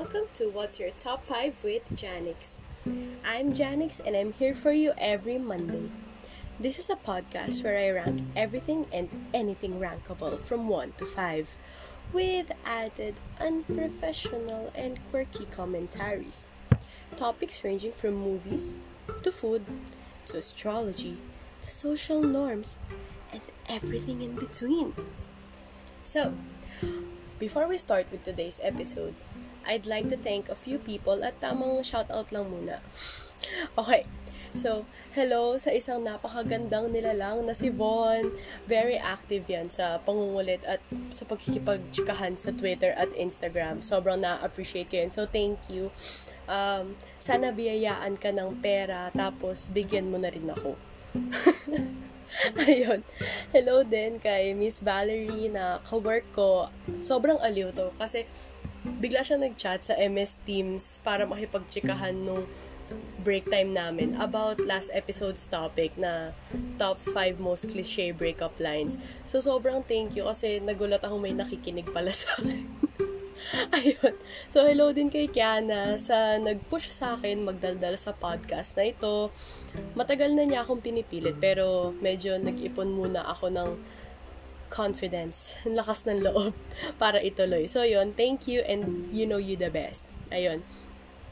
welcome to What's Your Top 5 with Janix. I'm Janix and I'm here for you every Monday. This is a podcast where I rank everything and anything rankable from 1 to 5 with added unprofessional and quirky commentaries. Topics ranging from movies to food to astrology to social norms and everything in between. So, before we start with today's episode, I'd like to thank a few people at tamang shoutout lang muna. Okay, so, hello sa isang napakagandang nilalang na si Von. Very active yan sa pangungulit at sa pagkikipagtsikahan sa Twitter at Instagram. Sobrang na-appreciate ko yun. So, thank you. Um, sana biyayaan ka ng pera tapos bigyan mo na rin ako. Ayun. Hello din kay Miss Valerie na kawork ko. Sobrang aliw to kasi bigla siya nag-chat sa MS Teams para makipagtsikahan nung break time namin about last episode's topic na top 5 most cliche breakup lines. So, sobrang thank you kasi nagulat ako may nakikinig pala sa akin. Ayun. So, hello din kay Kiana sa nag-push sa akin magdaldal sa podcast na ito. Matagal na niya akong pinipilit pero medyo nag-ipon muna ako ng confidence, lakas ng loob para ituloy. So, yun, thank you and you know you the best. Ayun.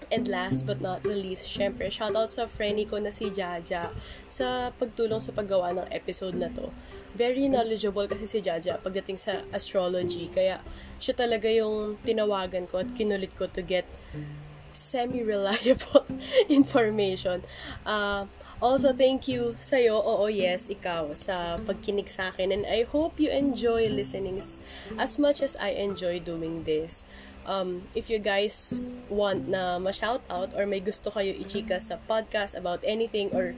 And last but not the least, syempre, shoutout sa friend ko na si Jaja sa pagtulong sa paggawa ng episode na to. Very knowledgeable kasi si Jaja pagdating sa astrology. Kaya siya talaga yung tinawagan ko at kinulit ko to get semi-reliable information. Uh, also, thank you sa'yo, oo yes, ikaw, sa pagkinig sa akin. And I hope you enjoy listening as much as I enjoy doing this um, if you guys want na ma-shout out or may gusto kayo i-chika sa podcast about anything or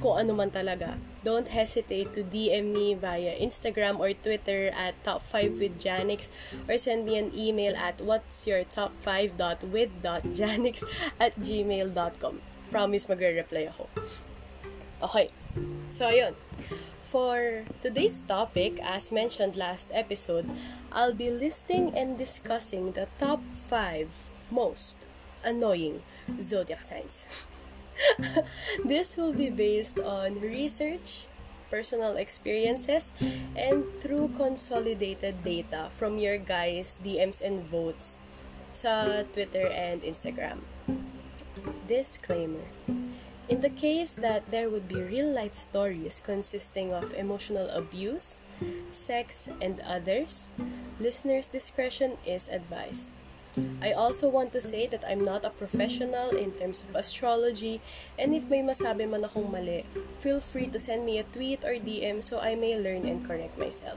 kung ano man talaga, don't hesitate to DM me via Instagram or Twitter at top5 with Janix or send me an email at what's your top 5 with janix at gmail.com. Promise magre-reply ako. Okay. So, ayun. For today's topic, as mentioned last episode, I'll be listing and discussing the top 5 most annoying zodiac signs. this will be based on research, personal experiences, and through consolidated data from your guys' DMs and votes sa Twitter and Instagram. Disclaimer. In the case that there would be real life stories consisting of emotional abuse, sex, and others, listeners' discretion is advised. I also want to say that I'm not a professional in terms of astrology, and if may masabi man akong mali, feel free to send me a tweet or DM so I may learn and correct myself.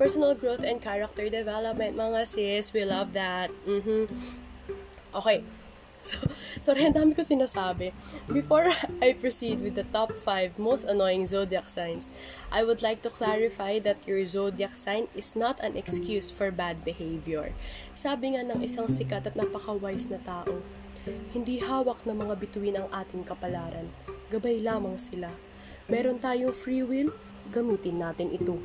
Personal growth and character development, mga sis, we love that. Mm-hmm. Okay, So, sorry, ang dami ko sinasabi. Before I proceed with the top 5 most annoying zodiac signs, I would like to clarify that your zodiac sign is not an excuse for bad behavior. Sabi nga ng isang sikat at napaka-wise na tao, hindi hawak ng mga bituin ang ating kapalaran. Gabay lamang sila. Meron tayong free will, gamitin natin ito.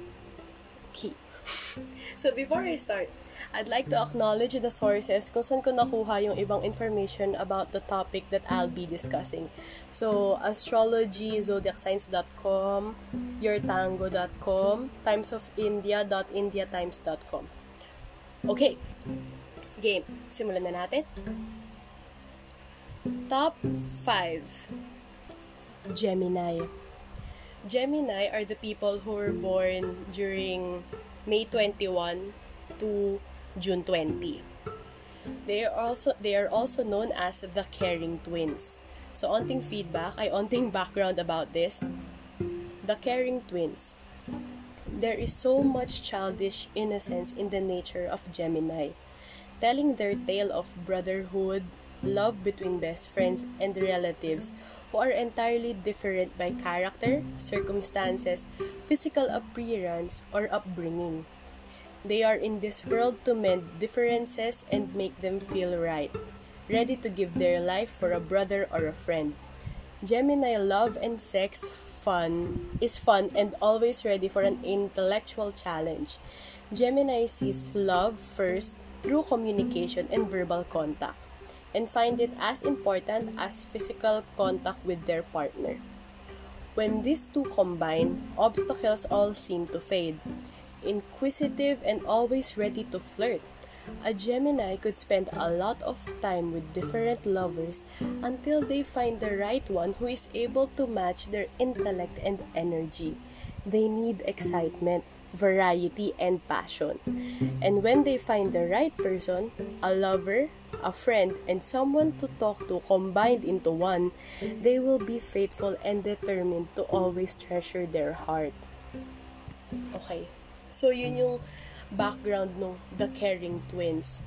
Okay. so before I start, I'd like to acknowledge the sources kung saan ko nakuha yung ibang information about the topic that I'll be discussing. So, astrology, zodiacscience.com, yourtango.com, timesofindia.indiatimes.com. Okay. Game. Simulan na natin. Top 5. Gemini. Gemini are the people who were born during May 21 to June 20. They are also they are also known as the caring twins. So onting feedback, ay onting background about this. The caring twins. There is so much childish innocence in the nature of Gemini, telling their tale of brotherhood, love between best friends and relatives who are entirely different by character, circumstances, physical appearance, or upbringing. They are in this world to mend differences and make them feel right, ready to give their life for a brother or a friend. Gemini love and sex fun is fun and always ready for an intellectual challenge. Gemini sees love first, through communication and verbal contact and find it as important as physical contact with their partner. When these two combine, obstacles all seem to fade. Inquisitive and always ready to flirt, a Gemini could spend a lot of time with different lovers until they find the right one who is able to match their intellect and energy. They need excitement, variety, and passion. And when they find the right person, a lover, a friend, and someone to talk to combined into one, they will be faithful and determined to always treasure their heart. Okay. So, yun yung background ng The Caring Twins.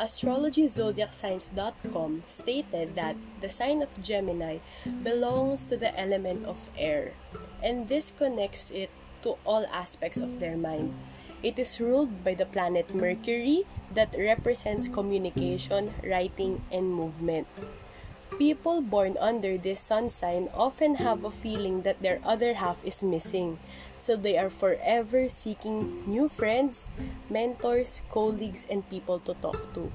AstrologyZodiacSigns.com stated that the sign of Gemini belongs to the element of air, and this connects it to all aspects of their mind. It is ruled by the planet Mercury that represents communication, writing, and movement. People born under this sun sign often have a feeling that their other half is missing, so they are forever seeking new friends, mentors, colleagues, and people to talk to.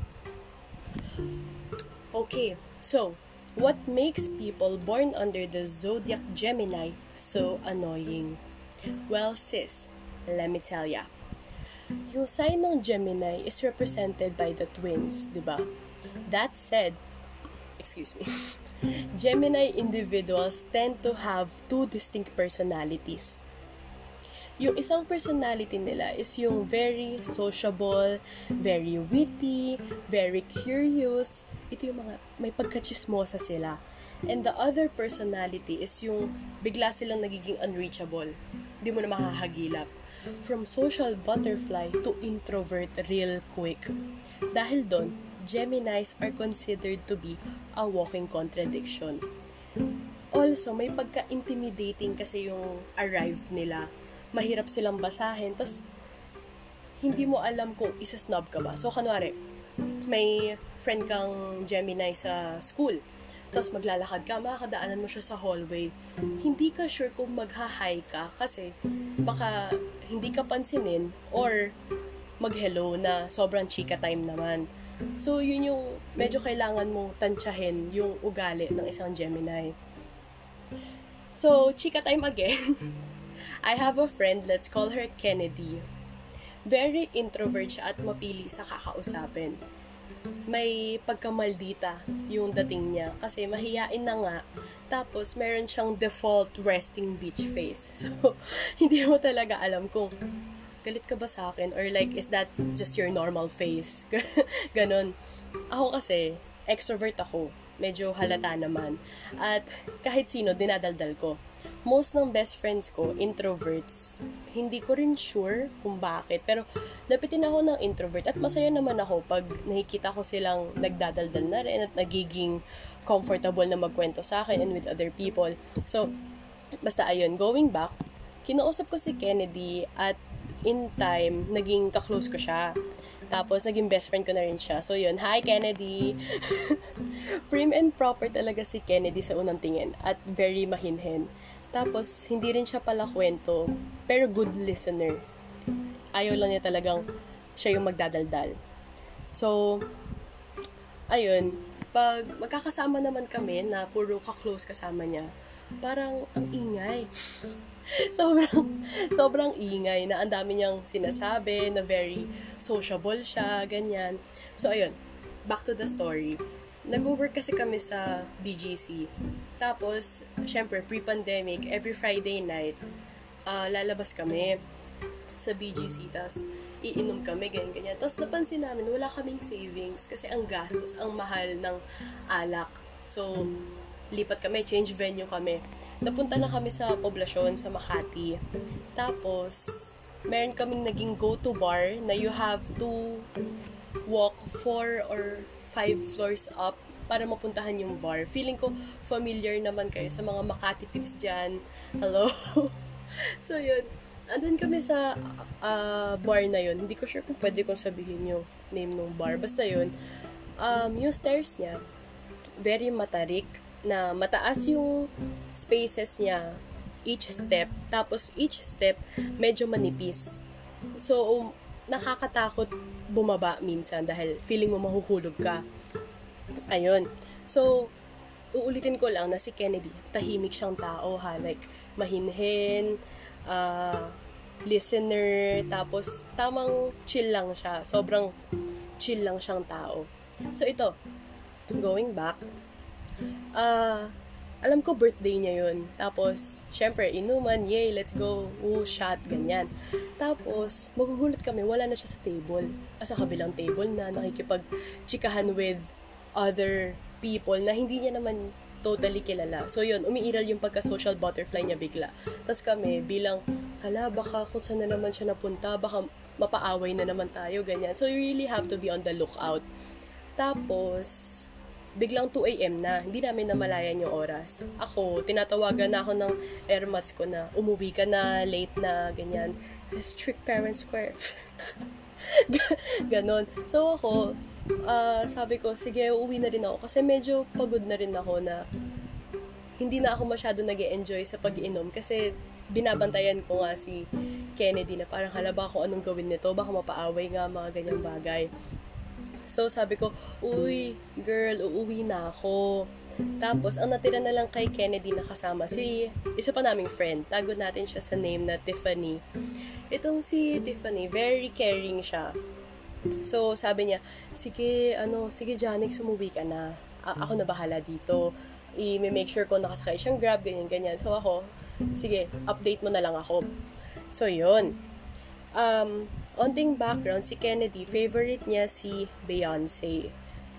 Okay, so what makes people born under the zodiac Gemini so annoying? Well, sis, let me tell ya. Yung sign ng Gemini is represented by the twins, di ba? That said, excuse me, Gemini individuals tend to have two distinct personalities yung isang personality nila is yung very sociable, very witty, very curious. Ito yung mga, may pagkachismosa sila. And the other personality is yung bigla silang nagiging unreachable. Hindi mo na makahagilap. From social butterfly to introvert real quick. Dahil doon, Geminis are considered to be a walking contradiction. Also, may pagka-intimidating kasi yung arrive nila mahirap silang basahin. Tapos, hindi mo alam kung isa-snob ka ba. So, kanwari, may friend kang Gemini sa school. Tapos maglalakad ka, makakadaanan mo siya sa hallway. Hindi ka sure kung magha-hi ka kasi baka hindi ka pansinin or mag-hello na sobrang chika time naman. So, yun yung medyo kailangan mong tansyahin yung ugali ng isang Gemini. So, chika time again. I have a friend, let's call her Kennedy. Very introvert siya at mapili sa kakausapin. May pagkamaldita yung dating niya kasi mahiyain na nga. Tapos meron siyang default resting beach face. So, hindi mo talaga alam kung galit ka ba sa akin or like is that just your normal face? Ganon. Ako kasi extrovert ako. Medyo halata naman. At kahit sino dinadaldal ko most ng best friends ko, introverts. Hindi ko rin sure kung bakit. Pero, napitin ako ng introvert. At masaya naman ako pag nakikita ko silang nagdadaldal na rin at nagiging comfortable na magkwento sa akin and with other people. So, basta ayun, going back, kinausap ko si Kennedy at in time, naging kaklose ko siya. Tapos, naging best friend ko na rin siya. So, yun. Hi, Kennedy! Prim and proper talaga si Kennedy sa unang tingin. At very mahinhin. Tapos, hindi rin siya pala kwento, pero good listener. Ayaw lang niya talagang siya yung magdadaldal. So, ayun, pag magkakasama naman kami na puro ka-close kasama niya, parang ang ingay. sobrang, sobrang ingay na ang dami niyang sinasabi, na very sociable siya, ganyan. So, ayun, back to the story nag-work kasi kami sa BGC. Tapos, syempre, pre-pandemic, every Friday night, uh, lalabas kami sa BGC. Tapos, iinom kami, ganyan-ganyan. Tapos, napansin namin, wala kaming savings kasi ang gastos, ang mahal ng alak. So, lipat kami, change venue kami. Napunta na kami sa poblasyon, sa Makati. Tapos, meron kaming naging go-to bar na you have to walk four or five floors up para mapuntahan yung bar. Feeling ko familiar naman kayo sa mga Makati tips dyan. Hello? so, yun. Andun kami sa uh, bar na yun. Hindi ko sure kung pwede kong sabihin yung name ng bar. Basta yun. Um, yung stairs niya, very matarik na mataas yung spaces niya each step. Tapos each step, medyo manipis. So, nakakatakot bumaba minsan dahil feeling mo mahuhulog ka. Ayun. So, uulitin ko lang na si Kennedy, tahimik siyang tao ha. Like, mahinhin, uh, listener, tapos tamang chill lang siya. Sobrang chill lang siyang tao. So, ito, going back, uh, alam ko birthday niya yun. Tapos, syempre, inuman, yay, let's go, ooh, shot, ganyan. Tapos, magugulat kami, wala na siya sa table. Ah, sa kabilang table na nakikipag-chikahan with other people na hindi niya naman totally kilala. So yun, umiiral yung pagka-social butterfly niya bigla. Tapos kami, bilang, hala, baka kung saan na naman siya napunta, baka mapaaway na naman tayo, ganyan. So you really have to be on the lookout. Tapos, biglang 2 a.m. na, hindi namin namalayan yung oras. Ako, tinatawagan na ako ng airmats ko na, umuwi ka na, late na, ganyan. Strict parents square. Ganon. So ako, uh, sabi ko, sige, uuwi na rin ako. Kasi medyo pagod na rin ako na hindi na ako masyado nag enjoy sa pag-inom. Kasi binabantayan ko nga si Kennedy na parang halaba ko anong gawin nito. Baka mapaaway nga mga ganyang bagay. So, sabi ko, uy, girl, uuwi na ako. Tapos, ang natira na lang kay Kennedy na kasama, si isa pa naming friend. Tago natin siya sa name na Tiffany. Itong si Tiffany, very caring siya. So, sabi niya, sige, ano, sige, Janik, sumuwi ka na. A- ako na bahala dito. I-make sure ko nakasakay siyang grab, ganyan, ganyan. So, ako, sige, update mo na lang ako. So, yun. Um, onting background, si Kennedy, favorite niya si Beyonce.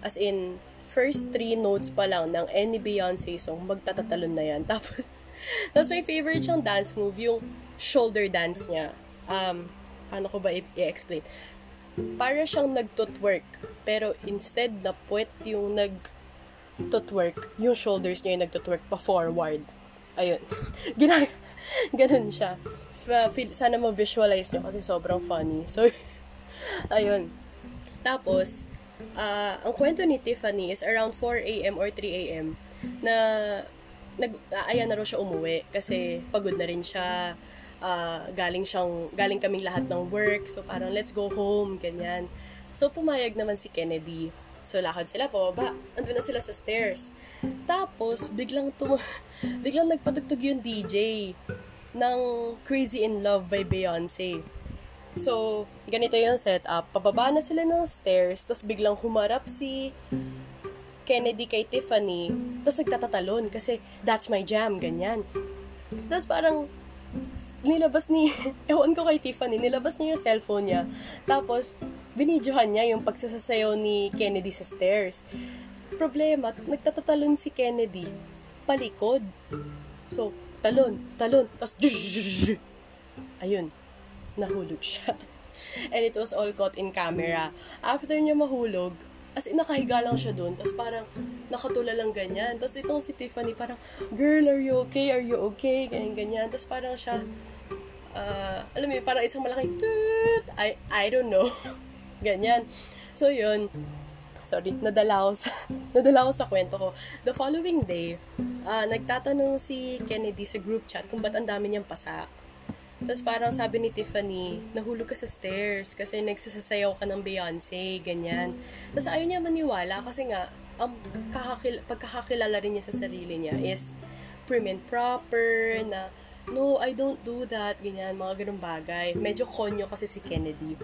As in, first three notes pa lang ng any Beyonce song, magtatatalon na yan. Tapos, tapos may favorite siyang dance move, yung shoulder dance niya. Um, paano ko ba i-explain? Para siyang nagtutwork, pero instead na puwet yung nagtutwork, yung shoulders niya yung nagtutwork pa forward. Ayun. Ginag ganun siya uh, sana ma-visualize nyo kasi sobrang funny. So, ayun. Tapos, uh, ang kwento ni Tiffany is around 4 a.m. or 3 a.m. na nag aaya na raw siya umuwi kasi pagod na rin siya. Uh, galing siyang galing kaming lahat ng work. So parang let's go home, ganyan. So pumayag naman si Kennedy. So lakad sila po, ba, andun na sila sa stairs. Tapos biglang tum biglang nagpatugtog yung DJ ng Crazy in Love by Beyonce. So, ganito yung setup. Pababa na sila ng stairs, tapos biglang humarap si Kennedy kay Tiffany, tapos nagtatatalon kasi that's my jam, ganyan. Tapos parang nilabas ni, ewan ko kay Tiffany, nilabas niya yung cellphone niya. Tapos, binidyohan niya yung pagsasasayaw ni Kennedy sa stairs. Problema, nagtatatalon si Kennedy palikod. So, talon, talon, tapos ayun, nahulog siya. And it was all caught in camera. After niya mahulog, as in nakahiga lang siya doon, tapos parang nakatula lang ganyan. Tapos itong si Tiffany parang, girl, are you okay? Are you okay? Ganyan, ganyan. Tapos parang siya, uh, alam mo parang isang malaking. I, I don't know. ganyan. So yun, sorry, nadala ako sa, nadala ako sa kwento ko. The following day, uh, nagtatanong si Kennedy sa group chat kung ba't ang dami niyang pasak. Tapos parang sabi ni Tiffany, nahulog ka sa stairs kasi nagsasayaw ka ng Beyonce, ganyan. Tapos ayaw niya maniwala kasi nga, ang kakakil- pagkakakilala rin niya sa sarili niya is prim and proper, na no, I don't do that, ganyan, mga ganung bagay. Medyo konyo kasi si Kennedy.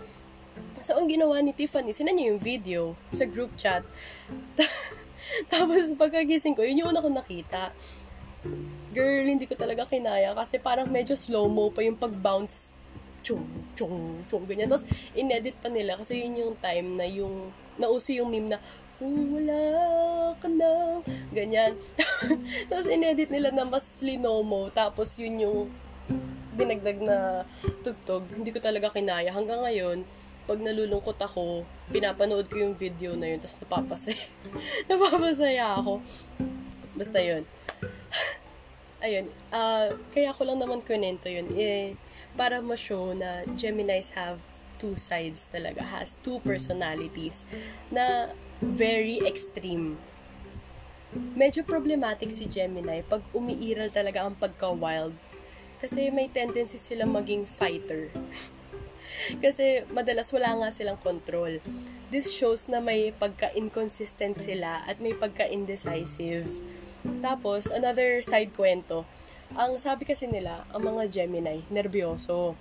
So, ang ginawa ni Tiffany, sinan niya yung video sa group chat. Tapos, pagkagising ko, yun yung una ko nakita. Girl, hindi ko talaga kinaya kasi parang medyo slow-mo pa yung pag-bounce. Chung, chung, chung, ganyan. Tapos, inedit pa nila kasi yun yung time na yung, nauso yung meme na, kung wala ka na, ganyan. Tapos, inedit nila na mas linomo. Tapos, yun yung dinagdag na tugtog. Hindi ko talaga kinaya. Hanggang ngayon, pag nalulungkot ako, pinapanood ko yung video na yun, tapos napapasaya. napapasaya ako. Basta yun. Ayun. Uh, kaya ko lang naman kunento yun. Eh, para ma-show na Geminis have two sides talaga. Has two personalities na very extreme. Medyo problematic si Gemini pag umiiral talaga ang pagka-wild. Kasi may tendency sila maging fighter. Kasi madalas wala nga silang control. This shows na may pagka-inconsistent sila at may pagka-indecisive. Tapos, another side kwento. Ang sabi kasi nila, ang mga Gemini, nervyoso.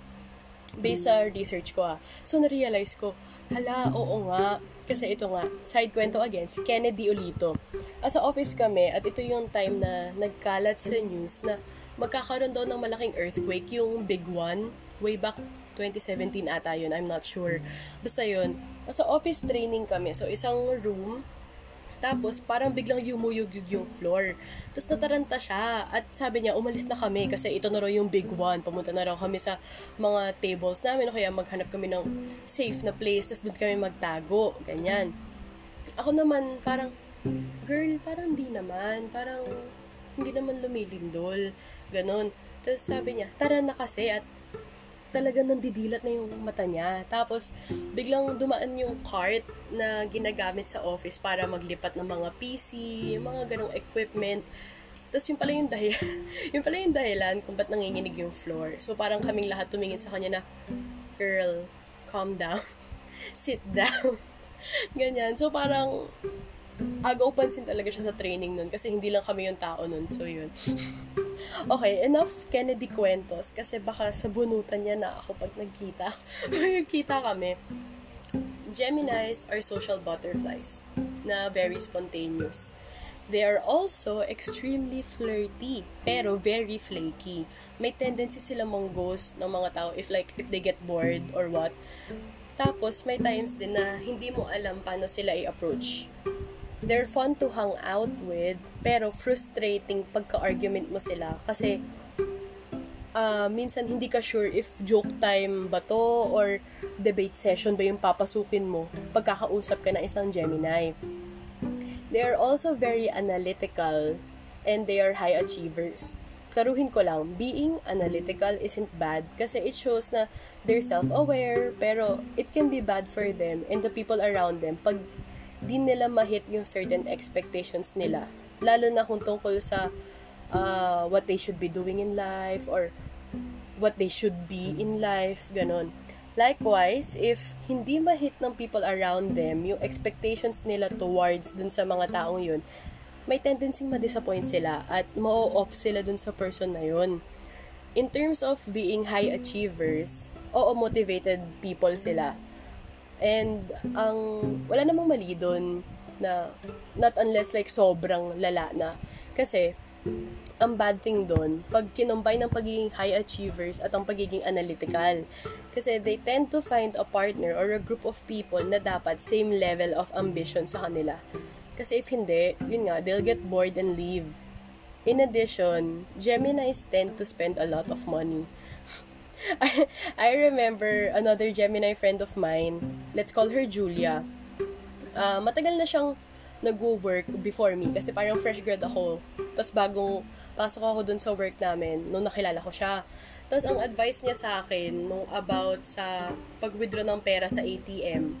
Based sa research ko ah. So, na-realize ko, hala, oo nga. Kasi ito nga, side kwento again, si Kennedy Olito. As office kami, at ito yung time na nagkalat sa news na magkakaroon daw ng malaking earthquake, yung big one, way back 2017 ata yun, I'm not sure. Basta yun, sa office training kami, so isang room, tapos, parang biglang yumuyugyug yung floor. Tapos nataranta siya. At sabi niya, umalis na kami kasi ito na raw yung big one. Pumunta na raw kami sa mga tables namin. O kaya maghanap kami ng safe na place. Tapos doon kami magtago. Ganyan. Ako naman, parang, girl, parang hindi naman. Parang, hindi naman lumilindol. Ganon. Tapos sabi niya, tara na kasi at talagang nandidilat na yung mata niya. Tapos, biglang dumaan yung cart na ginagamit sa office para maglipat ng mga PC, mga ganong equipment. Tapos yung pala yung dahilan, yung pala yung dahilan kung ba't nanginginig yung floor. So parang kaming lahat tumingin sa kanya na, girl, calm down, sit down. Ganyan. So parang, agaw pansin talaga siya sa training nun kasi hindi lang kami yung tao nun. So yun. Okay, enough Kennedy kwentos kasi baka sa bunutan niya na ako pag nagkita. nagkita kami. Geminis are social butterflies na very spontaneous. They are also extremely flirty, pero very flaky. May tendency sila mong ghost ng mga tao if like if they get bored or what. Tapos may times din na hindi mo alam paano sila i-approach they're fun to hang out with, pero frustrating pagka-argument mo sila. Kasi, uh, minsan hindi ka sure if joke time ba to or debate session ba yung papasukin mo pagkakausap ka na isang Gemini. They are also very analytical and they are high achievers. Karuhin ko lang, being analytical isn't bad kasi it shows na they're self-aware pero it can be bad for them and the people around them pag di nila ma-hit yung certain expectations nila. Lalo na kung tungkol sa uh, what they should be doing in life or what they should be in life, ganon. Likewise, if hindi ma-hit ng people around them yung expectations nila towards dun sa mga taong yun, may tendency ma-disappoint sila at ma-off sila dun sa person na yun. In terms of being high achievers, oo, motivated people sila And ang wala namang mali doon na not unless like sobrang lala na. Kasi ang bad thing doon, pag kinumbine ng pagiging high achievers at ang pagiging analytical. Kasi they tend to find a partner or a group of people na dapat same level of ambition sa kanila. Kasi if hindi, yun nga, they'll get bored and leave. In addition, Geminis tend to spend a lot of money. I, I remember another Gemini friend of mine, let's call her Julia. Uh, matagal na siyang nag-work before me kasi parang fresh grad ako. Tapos bagong pasok ako dun sa work namin nung nakilala ko siya. Tapos ang advice niya sa akin nung about sa pag-withdraw ng pera sa ATM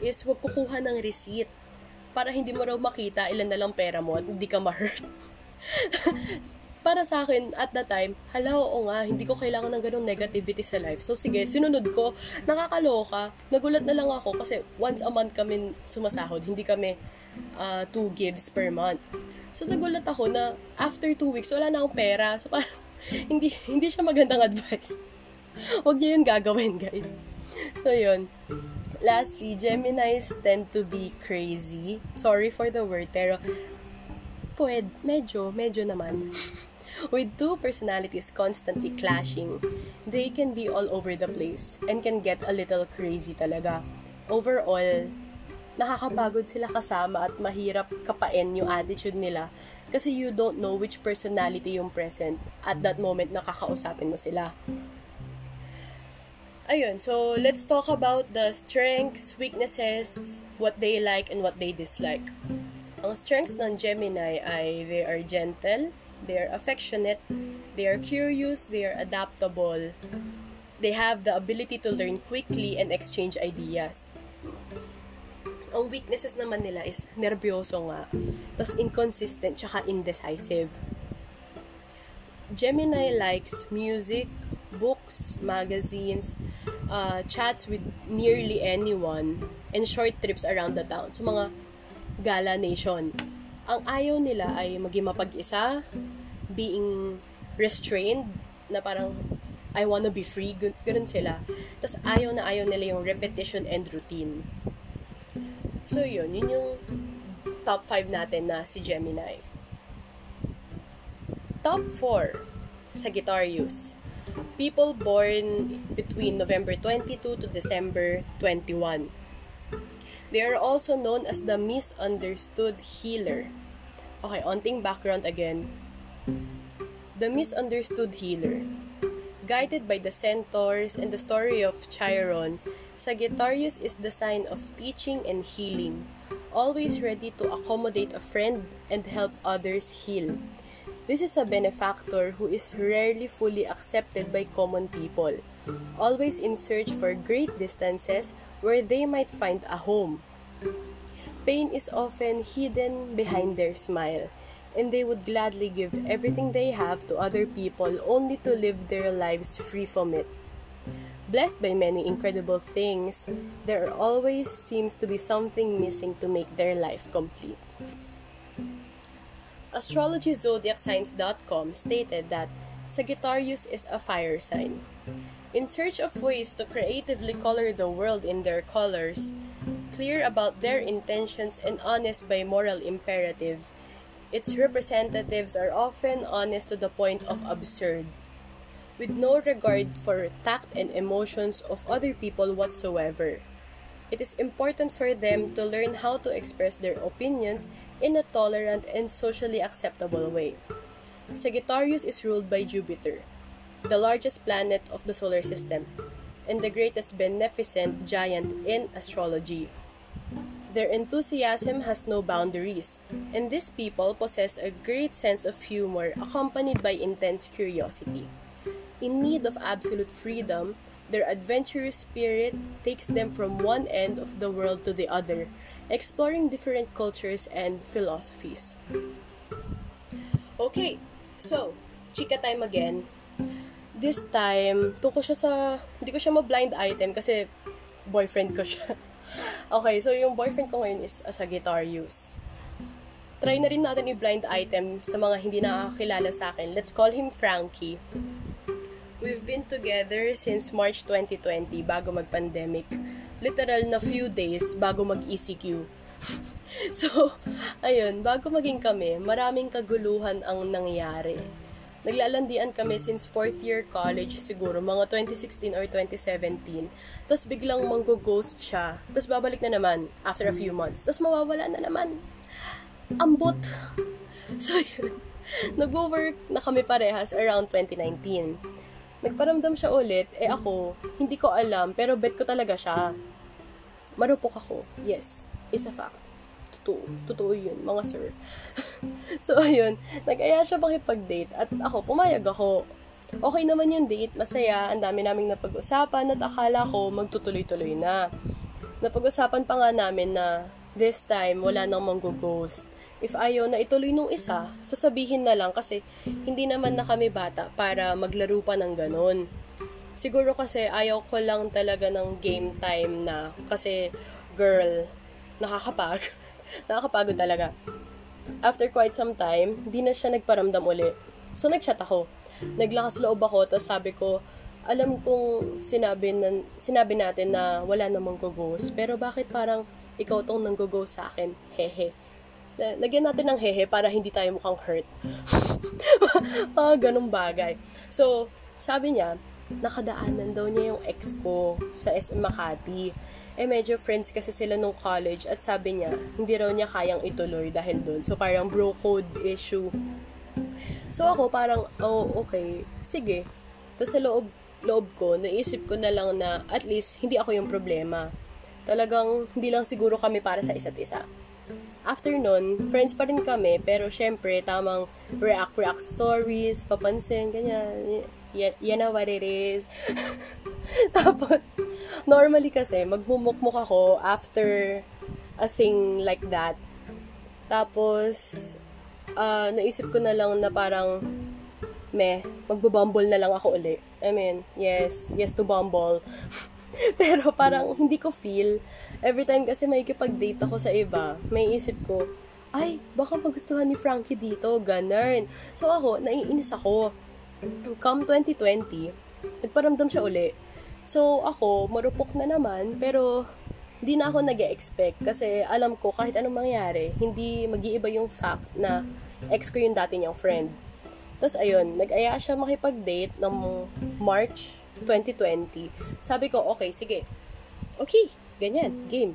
is wag kukuha ng receipt para hindi mo raw makita ilan na lang pera mo at hindi ka ma-hurt. para sa akin, at that time, hala, oo nga, hindi ko kailangan ng ganong negativity sa life. So, sige, sinunod ko, nakakaloka, nagulat na lang ako kasi once a month kami sumasahod, hindi kami uh, two gives per month. So, nagulat ako na after two weeks, wala na akong pera. So, parang, hindi, hindi siya magandang advice. Huwag niyo yun gagawin, guys. So, yun. Lastly, Geminis tend to be crazy. Sorry for the word, pero pwede, medyo, medyo naman. With two personalities constantly clashing, they can be all over the place and can get a little crazy talaga. Overall, nakakapagod sila kasama at mahirap kapain yung attitude nila kasi you don't know which personality yung present at that moment na kakausapin mo sila. Ayun, so let's talk about the strengths, weaknesses, what they like, and what they dislike. Ang strengths ng Gemini ay they are gentle, they are affectionate, they are curious, they are adaptable, they have the ability to learn quickly and exchange ideas. Ang weaknesses naman nila is nervyoso nga, tas inconsistent, tsaka indecisive. Gemini likes music, books, magazines, uh, chats with nearly anyone, and short trips around the town. So, mga gala nation. Ang ayaw nila ay maging mapag-isa, being restrained, na parang, I wanna be free, ganun sila. Tapos ayaw na ayaw nila yung repetition and routine. So, yun. Yun yung top 5 natin na si Gemini. Top 4, Sagittarius. People born between November 22 to December 21. They are also known as the misunderstood healer. Okay, onting background again. The misunderstood healer. Guided by the centaurs and the story of Chiron, Sagittarius is the sign of teaching and healing, always ready to accommodate a friend and help others heal. This is a benefactor who is rarely fully accepted by common people, always in search for great distances where they might find a home. Pain is often hidden behind their smile, and they would gladly give everything they have to other people only to live their lives free from it. Blessed by many incredible things, there always seems to be something missing to make their life complete. AstrologyZodiacSigns.com stated that Sagittarius is a fire sign. In search of ways to creatively color the world in their colors, clear about their intentions and honest by moral imperative, its representatives are often honest to the point of absurd, with no regard for tact and emotions of other people whatsoever. It is important for them to learn how to express their opinions in a tolerant and socially acceptable way. Sagittarius is ruled by Jupiter, the largest planet of the solar system, and the greatest beneficent giant in astrology. Their enthusiasm has no boundaries, and these people possess a great sense of humor accompanied by intense curiosity. In need of absolute freedom, their adventurous spirit takes them from one end of the world to the other, exploring different cultures and philosophies. Okay, so, chika time again. This time, to ko siya sa, hindi ko siya ma-blind item kasi boyfriend ko siya. okay, so yung boyfriend ko ngayon is a Sagittarius. Try na rin natin i-blind item sa mga hindi nakakilala sa akin. Let's call him Frankie. We've been together since March 2020 bago mag-pandemic. Literal na few days bago mag-ECQ. so, ayun, bago maging kami, maraming kaguluhan ang nangyari. Naglalandian kami since fourth year college siguro, mga 2016 or 2017. Tapos biglang manggo-ghost siya. Tapos babalik na naman after a few months. Tapos mawawala na naman. Ambot. So, yun. Nag-work na kami parehas around 2019 Nagparamdam siya ulit, eh ako, hindi ko alam, pero bet ko talaga siya. Marupok ako. Yes, is a fact. Totoo. Totoo yun, mga sir. so, ayun. Nag-aya siya makipag-date at ako, pumayag ako. Okay naman yung date, masaya, ang dami naming napag-usapan at akala ko magtutuloy-tuloy na. Napag-usapan pa nga namin na this time, wala nang manggo-ghost if ayaw na ituloy nung isa, sasabihin na lang kasi hindi naman na kami bata para maglaro pa ng ganun. Siguro kasi ayaw ko lang talaga ng game time na kasi girl, nakakapag nakakapagod talaga. After quite some time, di na siya nagparamdam uli. So nagchat ako. Naglakas loob ako, tapos sabi ko, alam kong sinabi, na, sinabi natin na wala namang ghost pero bakit parang ikaw tong nang-ghost sa akin? Hehe lagyan natin ng hehe para hindi tayo mukhang hurt. Mga ganong bagay. So, sabi niya, nakadaanan daw niya yung ex ko sa SM Makati. Eh, medyo friends kasi sila nung college at sabi niya, hindi raw niya kayang ituloy dahil doon. So, parang bro code issue. So, ako parang, oh, okay, sige. Tapos sa loob, loob ko, naisip ko na lang na at least hindi ako yung problema. Talagang hindi lang siguro kami para sa isa't isa after nun, friends pa rin kami, pero syempre, tamang react-react stories, papansin, ganyan. Yan, yan na what it is. Tapos, normally kasi, magmumukmuk ako after a thing like that. Tapos, uh, naisip ko na lang na parang, meh, magbubumble na lang ako uli. I mean, yes, yes to bumble. Pero parang hindi ko feel. Every time kasi may kipag-date ako sa iba, may isip ko, ay, baka magustuhan ni Frankie dito, ganun. So ako, naiinis ako. Come 2020, nagparamdam siya uli. So ako, marupok na naman, pero hindi na ako nag expect kasi alam ko kahit anong mangyari, hindi mag-iiba yung fact na ex ko yung dati niyang friend. Tapos ayun, nag-aya siya makipag-date ng March 2020. Sabi ko, okay, sige. Okay, ganyan, game.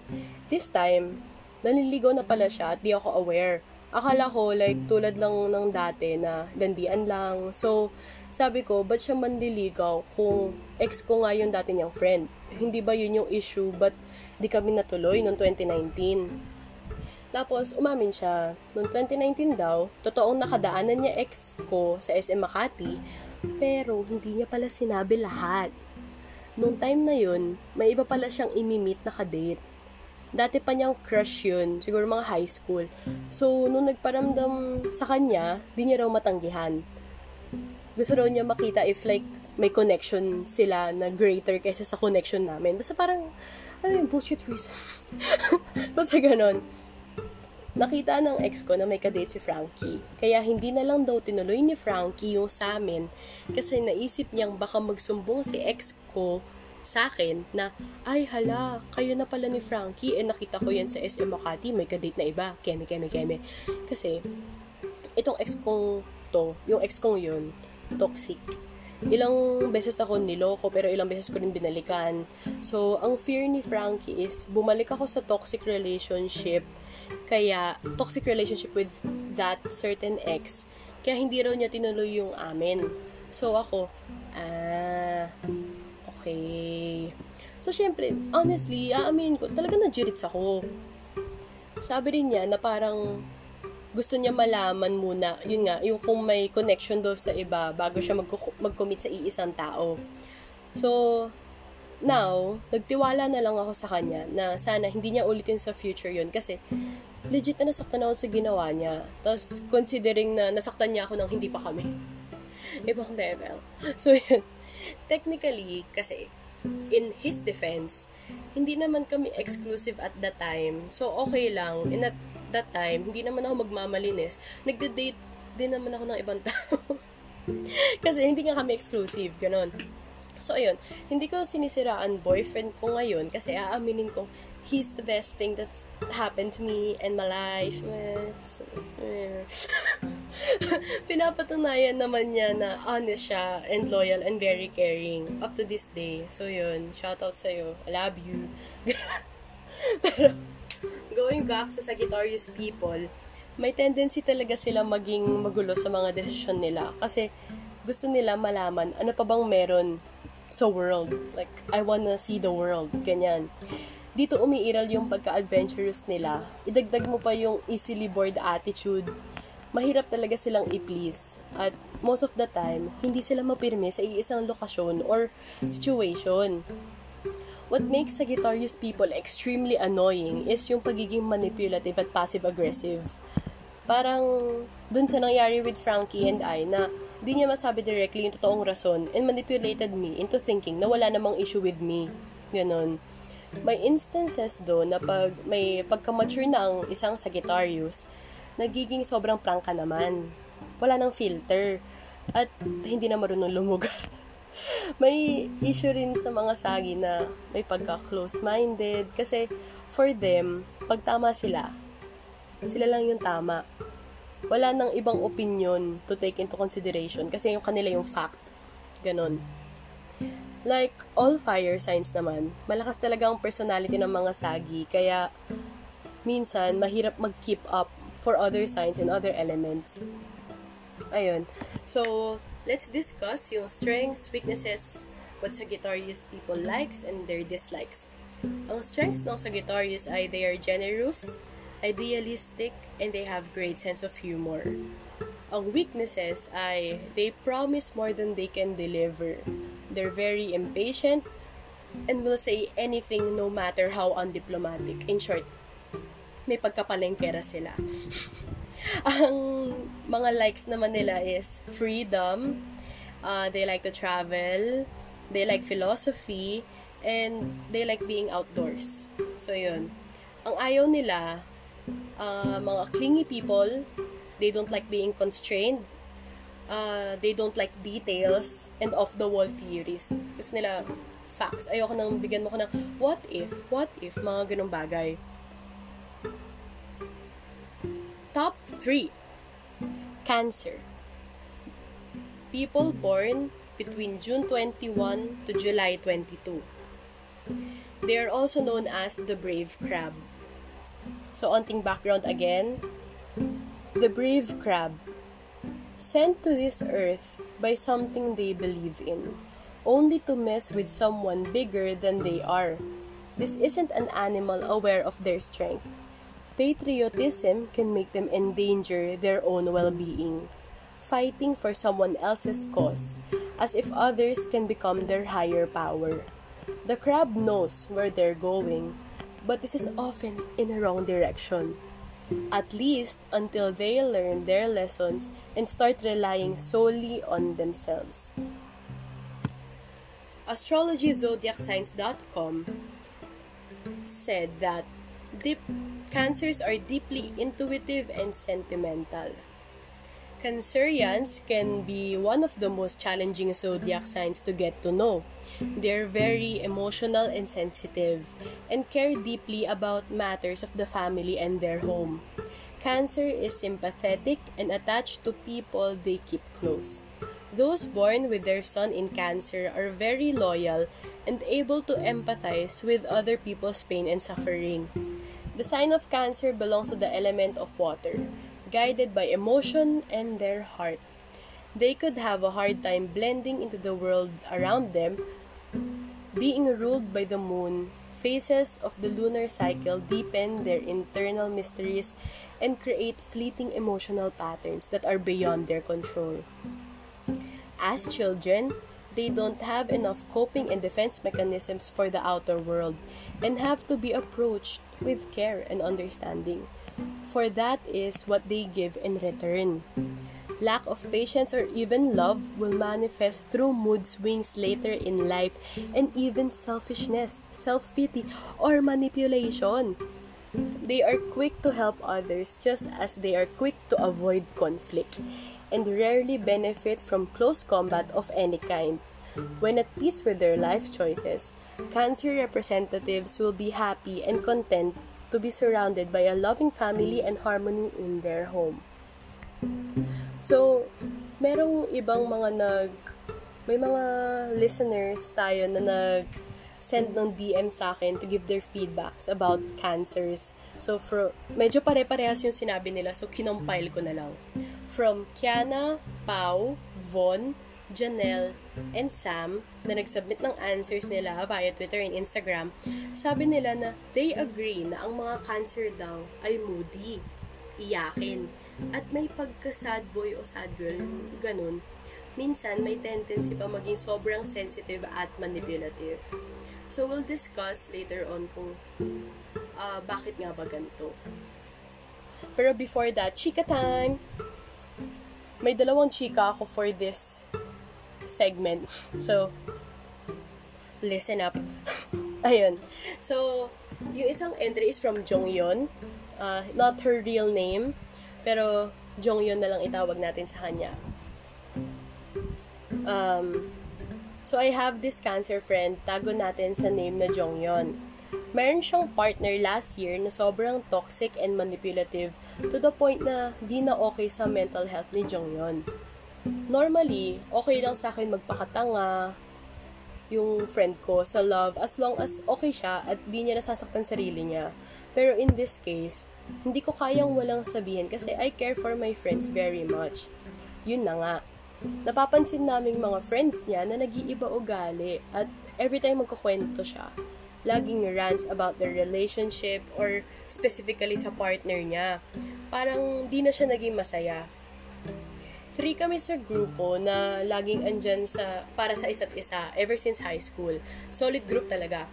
This time, naniligaw na pala siya at di ako aware. Akala ko, like, tulad lang ng dati na landian lang. So, sabi ko, ba't siya manliligaw kung ex ko nga yung dati niyang friend? Hindi ba yun yung issue? But di kami natuloy noong 2019? Tapos, umamin siya. Noong 2019 daw, totoong nakadaanan niya ex ko sa SM Makati, pero hindi niya pala sinabi lahat. Noong time na yun, may iba pala siyang imimit na kadate. Dati pa niyang crush yun, siguro mga high school. So, nung nagparamdam sa kanya, di niya raw matanggihan. Gusto raw niya makita if like may connection sila na greater kaysa sa connection namin. Basta parang, ano yung bullshit reasons? Basta ganon nakita ng ex ko na may kadate si Frankie. Kaya hindi na lang daw tinuloy ni Frankie yung sa amin kasi naisip niyang baka magsumbong si ex ko sa akin na, ay hala, kayo na pala ni Frankie, eh nakita ko yan sa SM Makati, may kadate na iba, keme, keme, keme. Kasi, itong ex kong to, yung ex kong yun, toxic. Ilang beses ako niloko, pero ilang beses ko rin binalikan. So, ang fear ni Frankie is, bumalik ako sa toxic relationship, kaya, toxic relationship with that certain ex. Kaya hindi raw niya tinuloy yung amin. So, ako, ah, okay. So, syempre, honestly, aaminin ko, talaga na-jirits ako. Sabi rin niya na parang gusto niya malaman muna, yun nga, yung kung may connection daw sa iba bago siya mag- mag-commit sa iisang tao. So, now, nagtiwala na lang ako sa kanya na sana hindi niya ulitin sa future yun kasi legit na nasaktan ako sa ginawa niya. Tapos, considering na nasaktan niya ako nang hindi pa kami. Ibang level. So, yun. Technically, kasi, in his defense, hindi naman kami exclusive at that time. So, okay lang. In at that time, hindi naman ako magmamalinis. Nagde-date din naman ako ng ibang tao. kasi hindi nga kami exclusive. Ganon. So, ayun. Hindi ko sinisiraan boyfriend ko ngayon kasi aaminin ko, he's the best thing that's happened to me and my life. So, Pinapatunayan naman niya na honest siya and loyal and very caring up to this day. So, yun. Shout out sa'yo. I love you. Pero, going back sa Sagittarius people, may tendency talaga sila maging magulo sa mga desisyon nila. Kasi, gusto nila malaman ano pa bang meron sa world. Like, I wanna see the world. Ganyan. Dito umiiral yung pagka-adventurous nila. Idagdag mo pa yung easily bored attitude. Mahirap talaga silang i-please. At most of the time, hindi sila mapirme sa iisang lokasyon or situation. What makes Sagittarius people extremely annoying is yung pagiging manipulative at passive-aggressive. Parang dun sa nangyari with Frankie and I na Di niya masabi directly yung totoong rason and manipulated me into thinking na wala namang issue with me. Ganon. May instances do na pag may pagka-mature na ang isang Sagittarius, nagiging sobrang prangka naman. Wala nang filter. At hindi na marunong lumugar. may issue rin sa mga sagi na may pagka-close-minded. Kasi for them, pag tama sila, sila lang yung tama wala nang ibang opinion to take into consideration kasi yung kanila yung fact. Ganon. Like, all fire signs naman, malakas talaga ang personality ng mga sagi, kaya minsan, mahirap mag-keep up for other signs and other elements. Ayun. So, let's discuss yung strengths, weaknesses, what Sagittarius people likes and their dislikes. Ang strengths ng Sagittarius ay they are generous, idealistic, and they have great sense of humor. Ang weaknesses ay they promise more than they can deliver. They're very impatient and will say anything no matter how undiplomatic. In short, may pagkapalengkera sila. Ang mga likes naman nila is freedom, uh, they like to travel, they like philosophy, and they like being outdoors. So, yun. Ang ayaw nila, uh, mga clingy people, they don't like being constrained, uh, they don't like details, and off-the-wall theories. Gusto nila, facts. Ayoko nang bigyan mo ko ng what if, what if, mga ganong bagay. Top 3. Cancer. People born between June 21 to July 22. They are also known as the brave crab. So, onting background again. The brave crab, sent to this earth by something they believe in, only to mess with someone bigger than they are. This isn't an animal aware of their strength. Patriotism can make them endanger their own well being, fighting for someone else's cause, as if others can become their higher power. The crab knows where they're going, but this is often in a wrong direction. At least until they learn their lessons and start relying solely on themselves. AstrologyZodiacSigns.com said that deep cancers are deeply intuitive and sentimental. Cancerians can be one of the most challenging zodiac signs to get to know. They're very emotional and sensitive and care deeply about matters of the family and their home. Cancer is sympathetic and attached to people they keep close. Those born with their sun in Cancer are very loyal and able to empathize with other people's pain and suffering. The sign of Cancer belongs to the element of water, guided by emotion and their heart. They could have a hard time blending into the world around them, being ruled by the moon. Phases of the lunar cycle deepen their internal mysteries and create fleeting emotional patterns that are beyond their control. As children, they don't have enough coping and defense mechanisms for the outer world and have to be approached with care and understanding. For that is what they give in return. Lack of patience or even love will manifest through mood swings later in life and even selfishness, self pity, or manipulation. They are quick to help others just as they are quick to avoid conflict and rarely benefit from close combat of any kind. When at peace with their life choices, Cancer representatives will be happy and content to be surrounded by a loving family and harmony in their home. So, merong ibang mga nag may mga listeners tayo na nag send ng DM sa akin to give their feedbacks about cancers. So, for, medyo pare-parehas yung sinabi nila, so kinompile ko na lang. From Kiana, Pau, Von, Janelle, and Sam na nag-submit ng answers nila via Twitter and Instagram, sabi nila na they agree na ang mga cancer daw ay moody, iyakin, at may pagka-sad boy o sad girl, ganun. Minsan, may tendency pa maging sobrang sensitive at manipulative. So, we'll discuss later on kung uh, bakit nga ba ganito. Pero before that, chika time! May dalawang chika ako for this segment. So, listen up. Ayun. So, yung isang entry is from Jonghyun. Uh, not her real name, pero Jonghyun na lang itawag natin sa kanya. Um, So, I have this cancer friend, tago natin sa name na Jongyon. Meron siyang partner last year na sobrang toxic and manipulative to the point na di na okay sa mental health ni Jongyon. Normally, okay lang sa akin magpakatanga yung friend ko sa love as long as okay siya at di niya nasasaktan sarili niya. Pero in this case, hindi ko kayang walang sabihin kasi I care for my friends very much. Yun na nga napapansin naming mga friends niya na nag-iiba ugali at every time magkukwento siya, laging rants about their relationship or specifically sa partner niya. Parang di na siya naging masaya. Three kami sa grupo na laging andyan sa, para sa isa't isa ever since high school. Solid group talaga.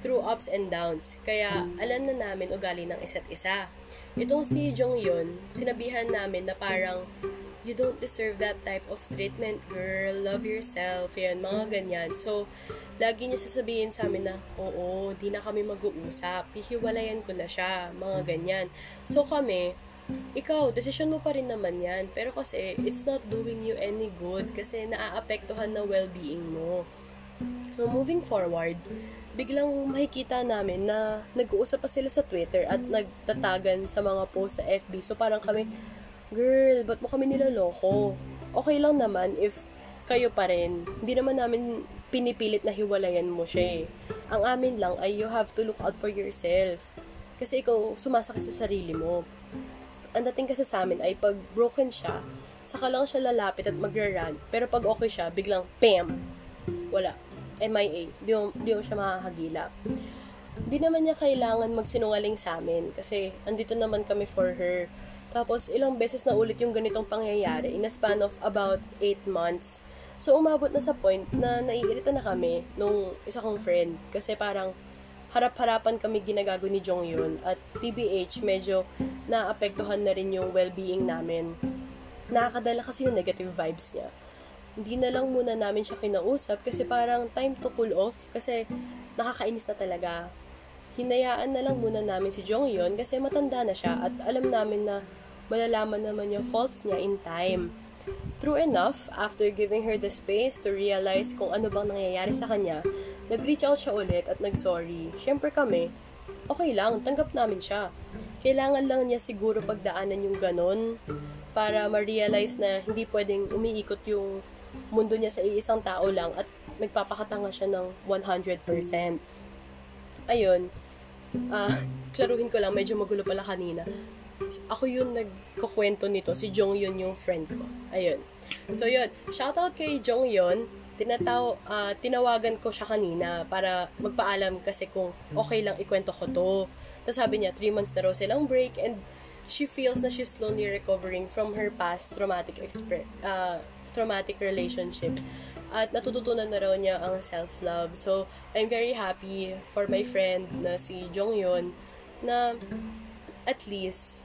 Through ups and downs. Kaya alam na namin ugali ng isa't isa. Itong si Jong Yun, sinabihan namin na parang you don't deserve that type of treatment, girl. Love yourself. Yan, mga ganyan. So, lagi niya sasabihin sa amin na, oo, di na kami mag-uusap. Hihiwalayan ko na siya. Mga ganyan. So, kami, ikaw, desisyon mo pa rin naman yan. Pero kasi, it's not doing you any good kasi naaapektuhan na well-being mo. So, moving forward, biglang makikita namin na nag-uusap pa sila sa Twitter at nagtatagan sa mga post sa FB. So parang kami, girl, ba't mo kami nilaloko? Okay lang naman if kayo pa rin. Hindi naman namin pinipilit na hiwalayan mo siya eh. Ang amin lang ay you have to look out for yourself. Kasi ikaw sumasakit sa sarili mo. Ang dating kasi sa amin ay pag broken siya, saka lang siya lalapit at magra-run. Pero pag okay siya, biglang, bam! Wala MIA. Di di mo siya makakagila. Di naman niya kailangan magsinungaling sa amin kasi andito naman kami for her. Tapos ilang beses na ulit yung ganitong pangyayari in a span of about 8 months. So umabot na sa point na naiirita na kami nung isa kong friend kasi parang harap-harapan kami ginagago ni Jong yun at TBH medyo naapektuhan na rin yung well-being namin. Nakakadala kasi yung negative vibes niya hindi na lang muna namin siya kinausap kasi parang time to cool off kasi nakakainis na talaga. Hinayaan na lang muna namin si Jong yon kasi matanda na siya at alam namin na malalaman naman yung faults niya in time. True enough, after giving her the space to realize kung ano bang nangyayari sa kanya, nag-reach out siya ulit at nag-sorry. Siyempre kami, okay lang, tanggap namin siya. Kailangan lang niya siguro pagdaanan yung ganon para ma-realize na hindi pwedeng umiikot yung mundo niya sa iisang tao lang at nagpapakatanga siya ng 100%. Ayun, ah, uh, klaruhin ko lang, medyo magulo pala kanina. Ako yun nagkukwento nito, si Jong Yun yung friend ko. Ayun. So yun, shoutout kay Jong Yun. Tinataw, uh, tinawagan ko siya kanina para magpaalam kasi kung okay lang ikwento ko to. Tapos sabi niya, 3 months na raw silang break and she feels na she's slowly recovering from her past traumatic experience. Uh, traumatic relationship. At natututunan na raw niya ang self-love. So, I'm very happy for my friend na si Jong Yun na at least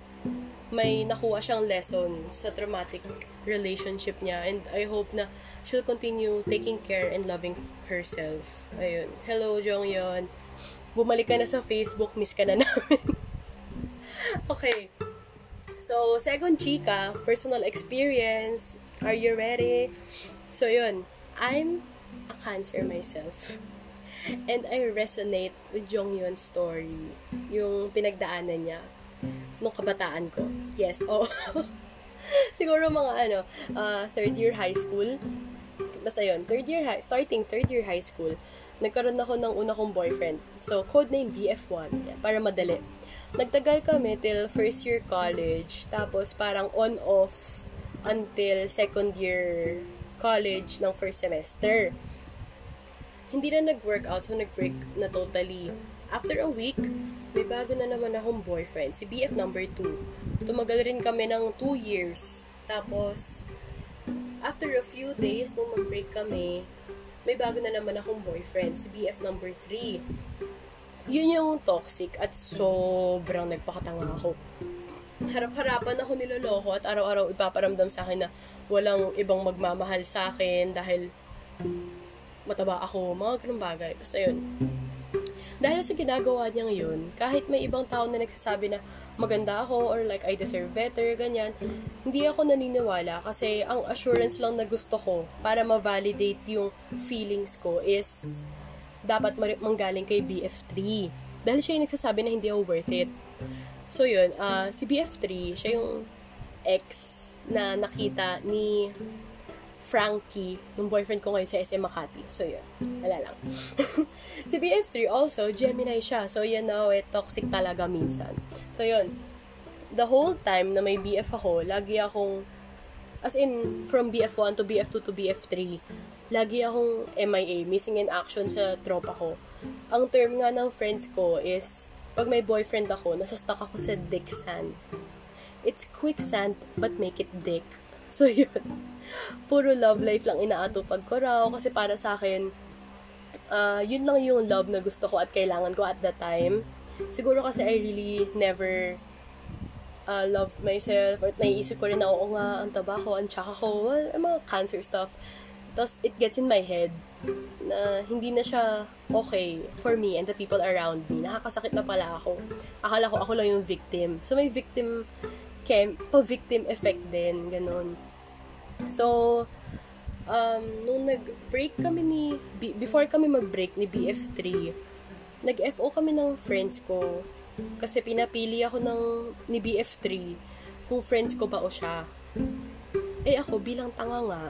may nakuha siyang lesson sa traumatic relationship niya and I hope na she'll continue taking care and loving herself. Ayun. Hello, Jong Yun. Bumalik ka na sa Facebook, miss ka na namin. okay. So, second chika, personal experience, Are you ready? So, yun. I'm a cancer myself. And I resonate with Jong Yun's story. Yung pinagdaanan niya nung kabataan ko. Yes, oh. Siguro mga ano, uh, third year high school. Basta yun, third year high, starting third year high school, nagkaroon ako ng una kong boyfriend. So, codename BF1, yeah, para madali. Nagtagal kami till first year college, tapos parang on-off until second year college ng first semester. Hindi na nag-workout, so nag-break na totally. After a week, may bago na naman akong boyfriend, si BF number 2. Tumagal rin kami ng 2 years. Tapos, after a few days, nung mag-break kami, may bago na naman akong boyfriend, si BF number 3. Yun yung toxic at sobrang nagpakatanga ako harap-harapan ako niloloko at araw-araw ipaparamdam sa akin na walang ibang magmamahal sa akin dahil mataba ako, mga ganun bagay. Basta yun. Dahil sa ginagawa niya ngayon, kahit may ibang tao na nagsasabi na maganda ako or like I deserve better, ganyan, hindi ako naniniwala kasi ang assurance lang na gusto ko para ma-validate yung feelings ko is dapat manggaling kay BF3. Dahil siya yung nagsasabi na hindi ako worth it. So yun, uh, si BF3, siya yung ex na nakita ni Frankie, nung boyfriend ko ngayon sa SM Makati. So yun, wala lang. si BF3 also, Gemini siya. So yan na, eh, toxic talaga minsan. So yun, the whole time na may BF ako, lagi akong, as in, from BF1 to BF2 to BF3, lagi akong MIA, missing in action sa tropa ko. Ang term nga ng friends ko is, pag may boyfriend ako, nasa-stuck ako sa dick sand. It's quicksand, but make it dick. So, yun. Puro love life lang inaatupag ko raw. Kasi para sa akin, uh, yun lang yung love na gusto ko at kailangan ko at that time. Siguro kasi I really never uh, love myself, or naiisip ko rin na, oo nga, ang taba ko, ang tsaka ko, well, mga cancer stuff. Tapos, it gets in my head na hindi na siya okay for me and the people around me. Nakakasakit na pala ako. Akala ko ako lang yung victim. So, may victim, chem, pa-victim effect din, ganun. So, um, nung nag-break kami ni, before kami mag-break ni BF3, nag-FO kami ng friends ko. Kasi pinapili ako ng, ni BF3 kung friends ko ba o siya. Eh ako, bilang tanga nga,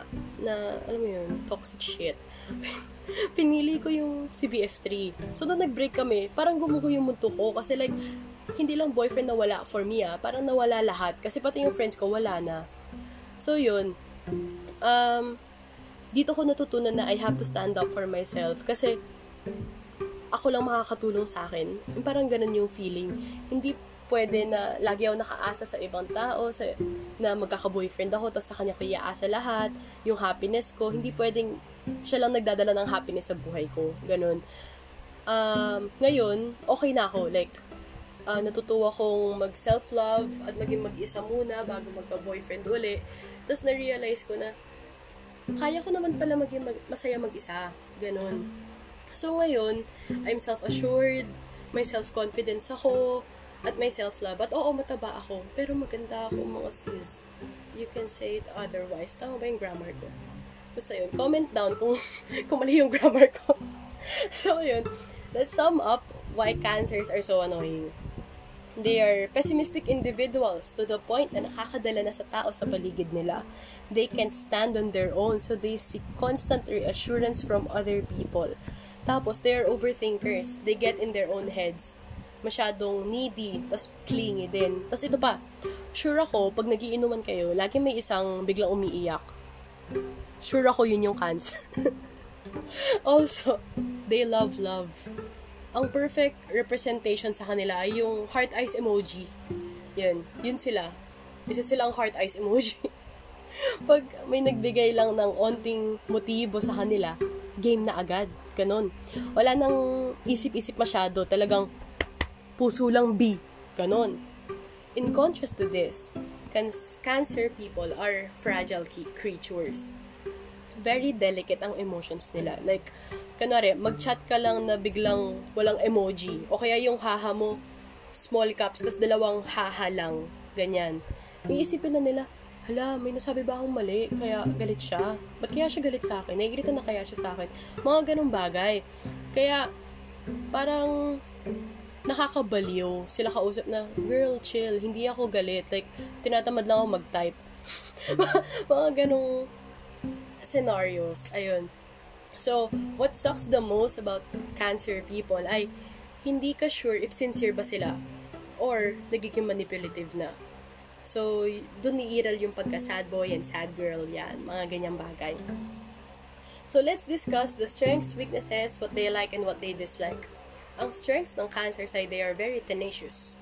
na, alam mo yun, toxic shit, pinili ko yung si BF3. So, nung nag-break kami, parang gumuho yung mundo ko. Kasi like, hindi lang boyfriend na wala for me ah. Parang nawala lahat. Kasi pati yung friends ko, wala na. So, yun. Um, dito ko natutunan na I have to stand up for myself. Kasi, ako lang makakatulong sa akin. Parang ganun yung feeling. Hindi pwede na lagi ako nakaasa sa ibang tao, sa, na magkaka-boyfriend ako, tapos sa kanya ko iaasa lahat, yung happiness ko, hindi pwedeng siya lang nagdadala ng happiness sa buhay ko. Ganun. Um, ngayon, okay na ako. Like, uh, natutuwa kong mag-self-love at maging mag-isa muna bago magka-boyfriend uli. Tapos na-realize ko na, kaya ko naman pala maging mag- masaya mag-isa. Ganun. So ngayon, I'm self-assured, may self-confidence ako, at may self-love. At oo, mataba ako. Pero maganda ako mga sis. You can say it otherwise. Tama ba yung grammar ko? Basta yun. Comment down kung, kung mali yung grammar ko. so yun. Let's sum up why cancers are so annoying. They are pessimistic individuals to the point na nakakadala na sa tao sa paligid nila. They can't stand on their own, so they seek constant reassurance from other people. Tapos, they are overthinkers. They get in their own heads masyadong needy, tas clingy din. Tas ito pa, sure ako, pag nagiinuman kayo, lagi may isang biglang umiiyak. Sure ako yun yung cancer. also, they love love. Ang perfect representation sa kanila ay yung heart eyes emoji. Yun, yun sila. Isa silang heart eyes emoji. pag may nagbigay lang ng onting motibo sa kanila, game na agad. Ganon. Wala nang isip-isip masyado. Talagang puso lang B. Ganon. In contrast to this, can- cancer people are fragile creatures. Very delicate ang emotions nila. Like, kanwari, mag-chat ka lang na biglang walang emoji. O kaya yung haha mo, small caps, tas dalawang haha lang. Ganyan. Iisipin na nila, hala, may nasabi ba akong mali? Kaya galit siya. Ba't kaya siya galit sa akin? Naigirita na kaya siya sa akin? Mga ganong bagay. Kaya, parang, nakakabaliw. Sila kausap na, girl, chill, hindi ako galit. Like, tinatamad lang ako mag-type. mga ganong scenarios. Ayun. So, what sucks the most about cancer people ay hindi ka sure if sincere ba sila or nagiging manipulative na. So, dun niiral yung pagka-sad boy and sad girl yan. Mga ganyang bagay. So, let's discuss the strengths, weaknesses, what they like, and what they dislike. Ang strengths ng cancer side, they are very tenacious.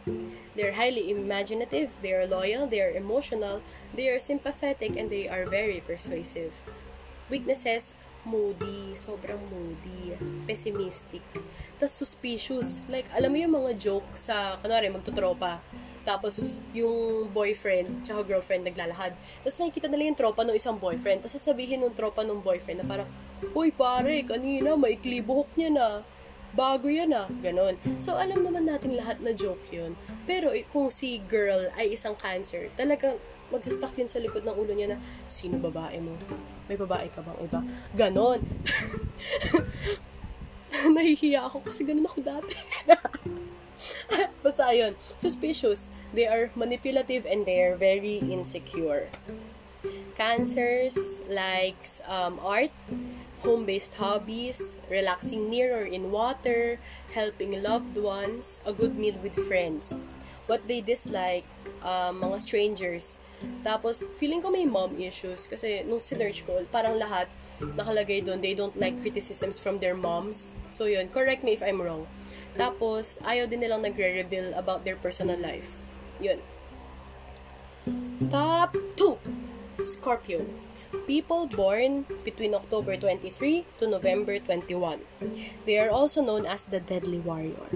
They're highly imaginative, they are loyal, they are emotional, they are sympathetic, and they are very persuasive. Weaknesses, moody, sobrang moody, pessimistic, tas suspicious. Like, alam mo yung mga joke sa, kunwari, magtutropa, tapos yung boyfriend tsaka girlfriend naglalahad. Tapos makikita nila yung tropa ng isang boyfriend. Tapos sasabihin ng tropa ng boyfriend na parang, Uy pare, kanina maikli buhok niya na bago yan ah, ganon. So, alam naman natin lahat na joke yun. Pero, eh, kung si girl ay isang cancer, talagang magsastuck yun sa likod ng ulo niya na, sino babae mo? May babae ka bang iba? Ganon. Nahihiya ako kasi ganon ako dati. Basta ayun, suspicious. They are manipulative and they are very insecure. Cancers likes um, art, home-based hobbies, relaxing near or in water, helping loved ones, a good meal with friends. What they dislike, uh, mga strangers. Tapos, feeling ko may mom issues kasi nung sinerch ko, parang lahat nakalagay doon, they don't like criticisms from their moms. So yun, correct me if I'm wrong. Tapos, ayaw din nilang nagre-reveal about their personal life. Yun. Top 2. Scorpio people born between October 23 to November 21. They are also known as the Deadly Warrior.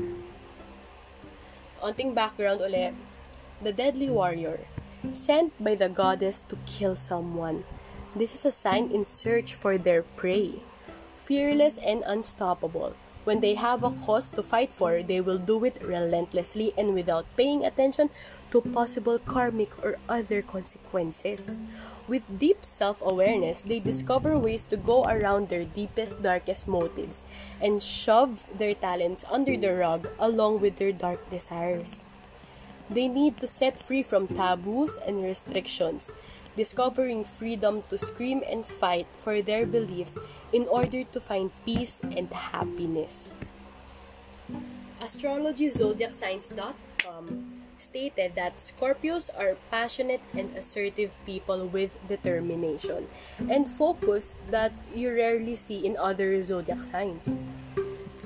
Onting background ulit. the deadly warrior, sent by the goddess to kill someone. This is a sign in search for their prey. Fearless and unstoppable. When they have a cause to fight for, they will do it relentlessly and without paying attention to possible karmic or other consequences. With deep self awareness, they discover ways to go around their deepest, darkest motives and shove their talents under the rug along with their dark desires. They need to set free from taboos and restrictions, discovering freedom to scream and fight for their beliefs in order to find peace and happiness. AstrologyZodiacSigns.com stated that Scorpios are passionate and assertive people with determination and focus that you rarely see in other zodiac signs.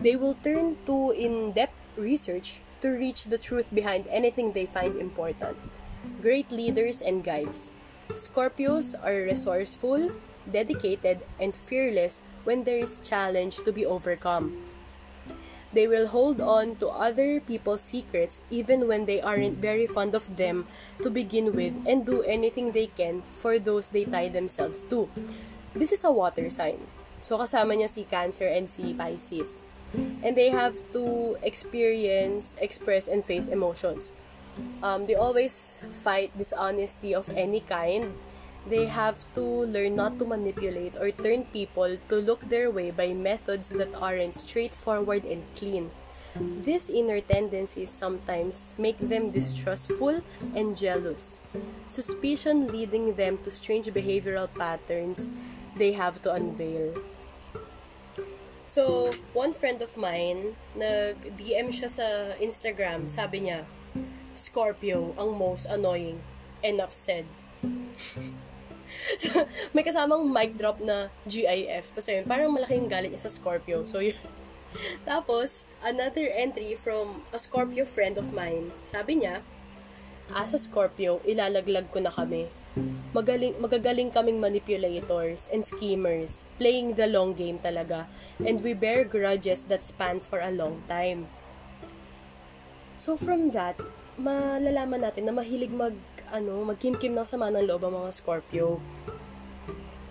They will turn to in depth research to reach the truth behind anything they find important. Great leaders and guides. Scorpios are resourceful, dedicated, and fearless when there is challenge to be overcome. They will hold on to other people's secrets even when they aren't very fond of them to begin with and do anything they can for those they tie themselves to. This is a water sign. So kasama niya si Cancer and si Pisces. And they have to experience, express, and face emotions. Um, they always fight dishonesty of any kind they have to learn not to manipulate or turn people to look their way by methods that aren't straightforward and clean. These inner tendencies sometimes make them distrustful and jealous, suspicion leading them to strange behavioral patterns they have to unveil. So, one friend of mine, nag-DM siya sa Instagram, sabi niya, Scorpio ang most annoying. Enough said. may kasamang mic drop na GIF. Basta yun, parang malaking galit niya sa Scorpio. So, yun. Tapos, another entry from a Scorpio friend of mine. Sabi niya, as a Scorpio, ilalaglag ko na kami. Magaling, magagaling kaming manipulators and schemers, playing the long game talaga, and we bear grudges that span for a long time. So from that, malalaman natin na mahilig mag ano, magkimkim ng sama ng loob ang mga Scorpio.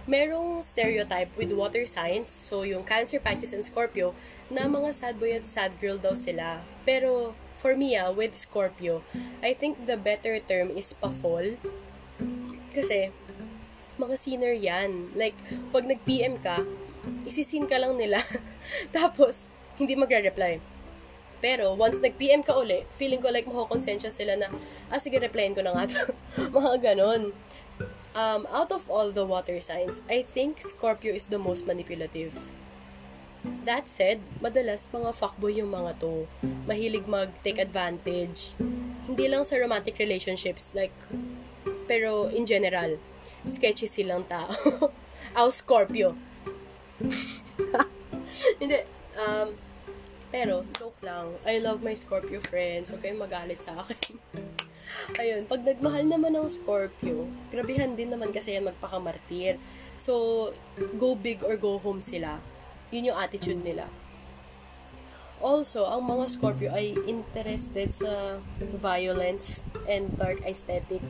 Merong stereotype with water signs, so yung Cancer, Pisces, and Scorpio, na mga sad boy at sad girl daw sila. Pero, for me ah, with Scorpio, I think the better term is pa-fall. Kasi, mga sinner yan. Like, pag nag-PM ka, isisin ka lang nila. Tapos, hindi magre-reply. Pero, once nag-PM ka uli, feeling ko like makokonsensya sila na, ah, sige, replyin ko na nga to. Mga ganon. Um, out of all the water signs, I think Scorpio is the most manipulative. That said, madalas mga fuckboy yung mga to. Mahilig mag-take advantage. Hindi lang sa romantic relationships, like, pero in general, sketchy silang tao. Aw, Scorpio. Hindi, um, pero, joke lang. I love my Scorpio friends. Huwag kayong magalit sa akin. Ayun, pag nagmahal naman ng Scorpio, grabihan din naman kasi yan magpakamartir. So, go big or go home sila. Yun yung attitude nila. Also, ang mga Scorpio ay interested sa violence and dark aesthetic.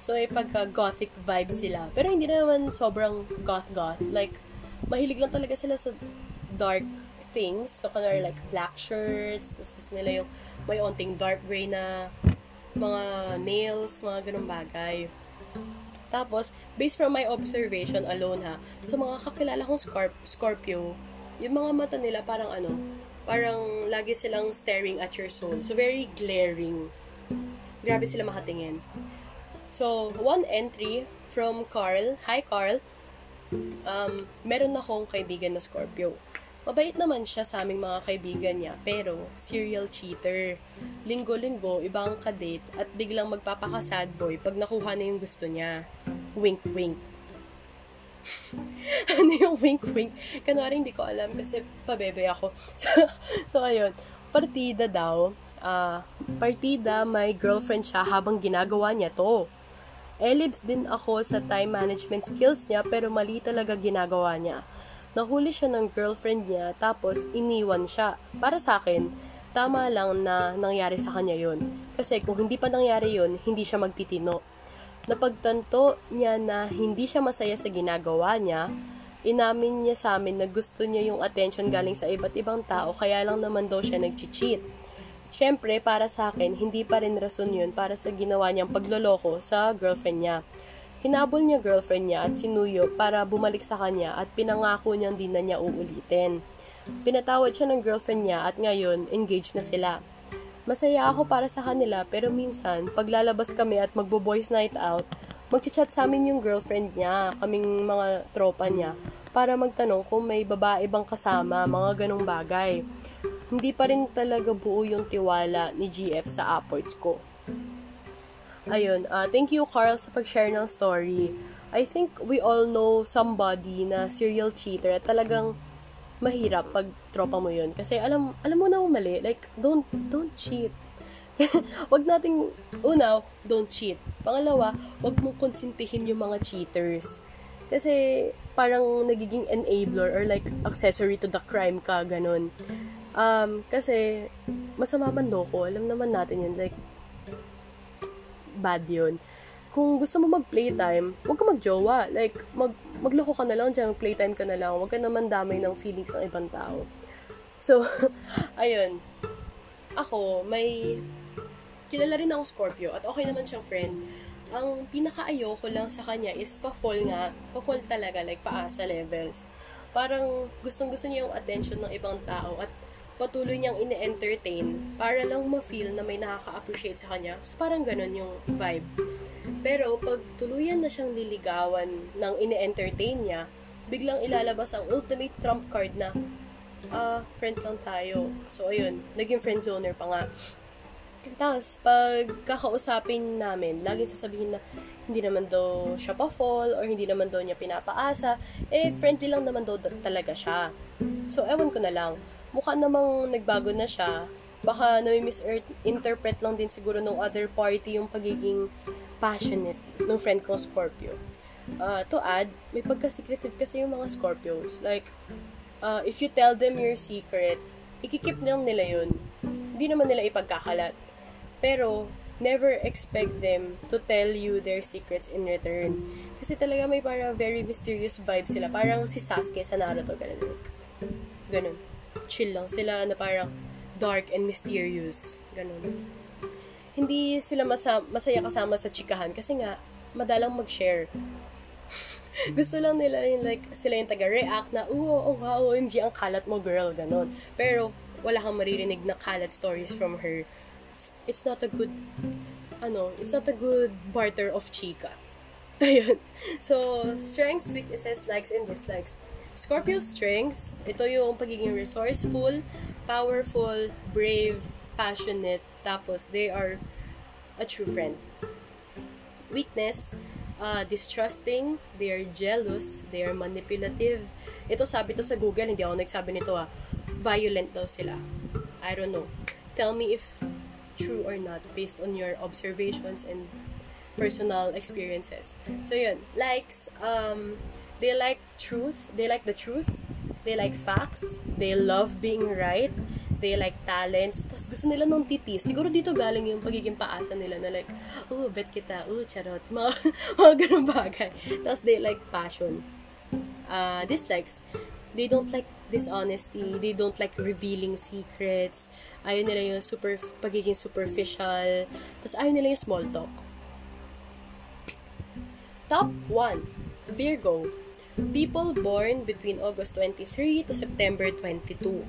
So, ay pagka-gothic vibe sila. Pero hindi naman sobrang goth-goth. Like, mahilig lang talaga sila sa dark things. So, kunwari like black shirts, tapos gusto nila yung may onting dark gray na mga nails, mga ganung bagay. Tapos, based from my observation alone ha, sa mga kakilala kong Scorp- Scorpio, yung mga mata nila parang ano, parang lagi silang staring at your soul. So, very glaring. Grabe sila makatingin. So, one entry from Carl. Hi, Carl. Um, meron akong kaibigan na Scorpio. Mabait naman siya sa aming mga kaibigan niya, pero serial cheater. Linggo-linggo, ibang kadate at biglang magpapaka-sad boy pag nakuha na yung gusto niya. Wink-wink. ano yung wink-wink? Kanwari hindi ko alam kasi pabebe ako. So, so ayun. Partida daw. Uh, partida, may girlfriend siya habang ginagawa niya to. Elibs din ako sa time management skills niya pero mali talaga ginagawa niya nahuli siya ng girlfriend niya, tapos iniwan siya. Para sa akin, tama lang na nangyari sa kanya yun. Kasi kung hindi pa nangyari yun, hindi siya magtitino. Napagtanto niya na hindi siya masaya sa ginagawa niya, inamin niya sa amin na gusto niya yung attention galing sa iba't ibang tao, kaya lang naman daw siya nag-cheat. Siyempre, para sa akin, hindi pa rin rason yun para sa ginawa niyang pagloloko sa girlfriend niya. Hinabol niya girlfriend niya at sinuyo para bumalik sa kanya at pinangako niyang di na niya uulitin. Pinatawad siya ng girlfriend niya at ngayon, engaged na sila. Masaya ako para sa kanila pero minsan, paglalabas kami at magbo-boys night out, magchat sa amin yung girlfriend niya, kaming mga tropa niya, para magtanong kung may babae bang kasama, mga ganong bagay. Hindi pa rin talaga buo yung tiwala ni GF sa efforts ko. Ayun, uh, thank you Carl sa pag-share ng story. I think we all know somebody na serial cheater at talagang mahirap pag tropa mo yun. Kasi alam, alam mo na mali. Like, don't, don't cheat. wag nating, una, don't cheat. Pangalawa, wag mong konsintihin yung mga cheaters. Kasi, parang nagiging enabler or like accessory to the crime ka, ganun. Um, kasi, masama man loko. Alam naman natin yun. Like, bad yun kung gusto mo mag-playtime, huwag ka mag-jowa. Like, mag, magloko ka na lang dyan, mag-playtime ka na lang. Huwag ka naman damay ng feelings ng ibang tao. So, ayun. Ako, may... Kilala rin akong Scorpio at okay naman siyang friend. Ang pinaka-ayoko lang sa kanya is pa-fall nga. Pa-fall talaga, like paasa levels. Parang gustong-gusto niya yung attention ng ibang tao at patuloy niyang ine-entertain para lang ma-feel na may nakaka-appreciate sa kanya. So, parang ganun yung vibe. Pero pag tuluyan na siyang liligawan ng ine-entertain niya, biglang ilalabas ang ultimate trump card na uh, friends lang tayo. So, ayun, naging friend zoner pa nga. Tapos, pag kakausapin namin, laging sasabihin na hindi naman daw siya pa-fall or hindi naman daw niya pinapaasa, eh, friendly lang naman daw talaga siya. So, ewan ko na lang. Mukha namang nagbago na siya. Baka nami-misinterpret lang din siguro ng other party yung pagiging passionate ng friend ko Scorpio. Uh, to add, may pagka-secretive kasi yung mga Scorpios. Like, uh, if you tell them your secret, ikikip lang nila yun. Hindi naman nila ipagkakalat. Pero, never expect them to tell you their secrets in return. Kasi talaga may para very mysterious vibe sila. Parang si Sasuke sa Naruto. Ganun. Ganun. Chill lang sila na parang dark and mysterious. Ganun hindi sila masa- masaya kasama sa chikahan kasi nga, madalang mag-share. Gusto lang nila yung like, sila yung taga-react na, oo, oh, wow, OMG, ang kalat mo, girl, ganon. Pero, wala kang maririnig na kalat stories from her. It's, it's not a good, ano, it's not a good barter of chika. Ayun. So, strengths, weaknesses, likes, and dislikes. Scorpio strengths, ito yung pagiging resourceful, powerful, brave, passionate, tapos they are a true friend. Weakness, uh, distrusting, they are jealous, they are manipulative. Ito sabi to sa Google, hindi ako nagsabi nito ah. Violent daw sila. I don't know. Tell me if true or not based on your observations and personal experiences. So yun, likes, um, they like truth, they like the truth, they like facts, they love being right, they like talents, tapos gusto nila nung titis. Siguro dito galing yung pagiging paasa nila na like, oh, bet kita, oh, charot, mga, mga ganun bagay. Tapos they like passion. Uh, dislikes, they don't like dishonesty, they don't like revealing secrets, ayaw nila yung super, pagiging superficial, tapos ayaw nila yung small talk. Top 1, Virgo. People born between August 23 to September 22.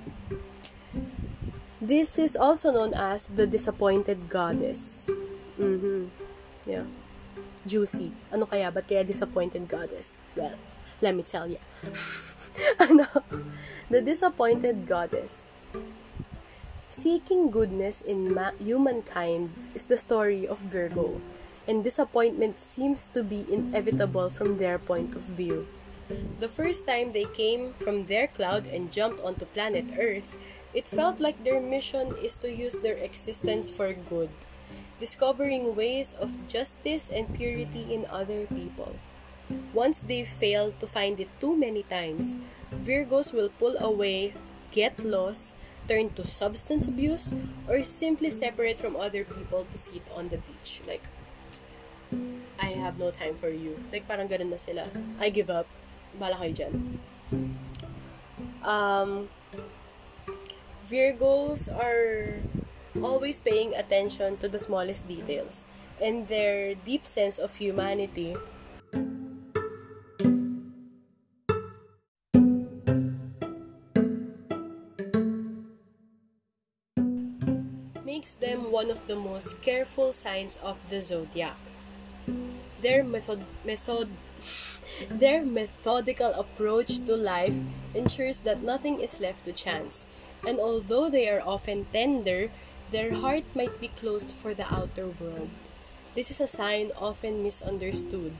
This is also known as the disappointed goddess. Mm-hmm. Yeah. Juicy. Ano kaya? Ba't kaya disappointed goddess? Well, let me tell you. ano? The disappointed goddess. Seeking goodness in ma- humankind is the story of Virgo, and disappointment seems to be inevitable from their point of view. The first time they came from their cloud and jumped onto planet Earth, It felt like their mission is to use their existence for good, discovering ways of justice and purity in other people. Once they fail to find it too many times, Virgos will pull away, get lost, turn to substance abuse, or simply separate from other people to sit on the beach. Like, I have no time for you. Like, parang ganun na sila. I give up. Bala kayo dyan. Um, Virgos are always paying attention to the smallest details, and their deep sense of humanity makes them one of the most careful signs of the zodiac. Their method method their methodical approach to life ensures that nothing is left to chance. And although they are often tender, their heart might be closed for the outer world. This is a sign often misunderstood,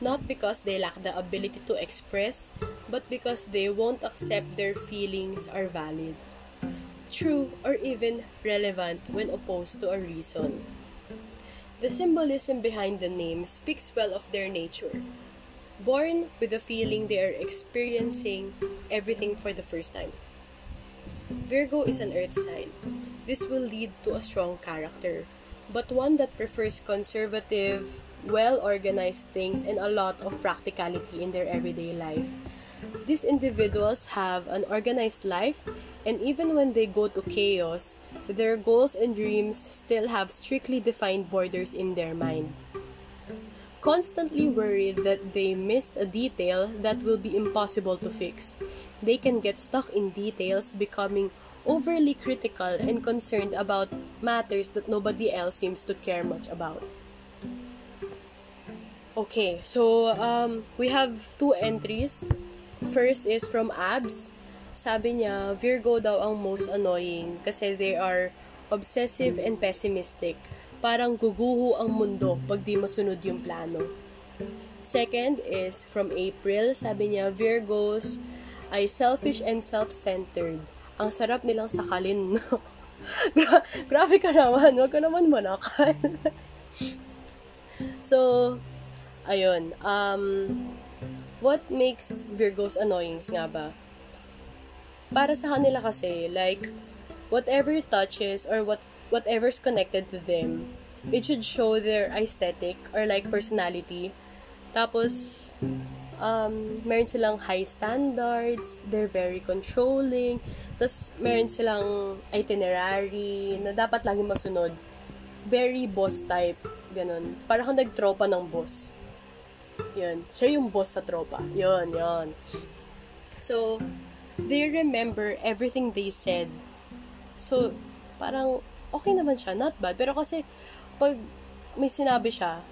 not because they lack the ability to express, but because they won't accept their feelings are valid, true, or even relevant when opposed to a reason. The symbolism behind the name speaks well of their nature. Born with the feeling they are experiencing everything for the first time. Virgo is an earth sign. This will lead to a strong character, but one that prefers conservative, well organized things and a lot of practicality in their everyday life. These individuals have an organized life, and even when they go to chaos, their goals and dreams still have strictly defined borders in their mind. Constantly worried that they missed a detail that will be impossible to fix, they can get stuck in details, becoming overly critical and concerned about matters that nobody else seems to care much about. Okay, so um, we have two entries. First is from Abs. Sabi niya, Virgo daw ang most annoying kasi they are obsessive and pessimistic. Parang guguho ang mundo pag di masunod yung plano. Second is from April. Sabi niya, Virgos ay selfish and self-centered. Ang sarap nilang sakalin. Gra- grabe ka naman. Huwag ka naman manakal. so, ayun. Um, what makes Virgos annoying nga ba? Para sa kanila kasi, like, whatever touches or what whatever's connected to them, it should show their aesthetic or like personality. Tapos, um, meron silang high standards, they're very controlling, tapos meron silang itinerary na dapat lagi masunod. Very boss type, ganun. Para kung nagtropa ng boss. Yun. Siya yung boss sa tropa. Yun, yun. So, they remember everything they said. So, parang okay naman siya, not bad. Pero kasi, pag may sinabi siya,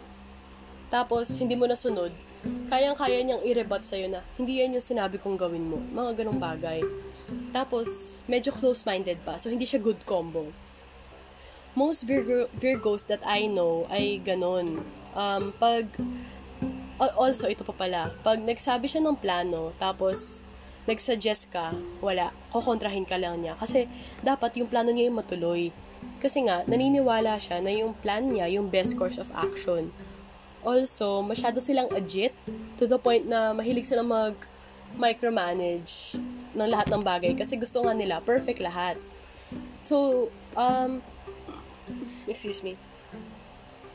tapos hindi mo nasunod, kayang-kaya niyang i-rebut sa'yo na, hindi yan yung sinabi kong gawin mo. Mga ganong bagay. Tapos, medyo close-minded pa. So, hindi siya good combo. Most Virgo, Virgos that I know ay ganon. Um, pag, also, ito pa pala, pag nagsabi siya ng plano, tapos, nagsuggest ka, wala, kukontrahin ka lang niya. Kasi, dapat yung plano niya yung matuloy. Kasi nga, naniniwala siya na yung plan niya, yung best course of action. Also, masyado silang agit to the point na mahilig silang mag micromanage ng lahat ng bagay kasi gusto nga nila perfect lahat. So, um, excuse me.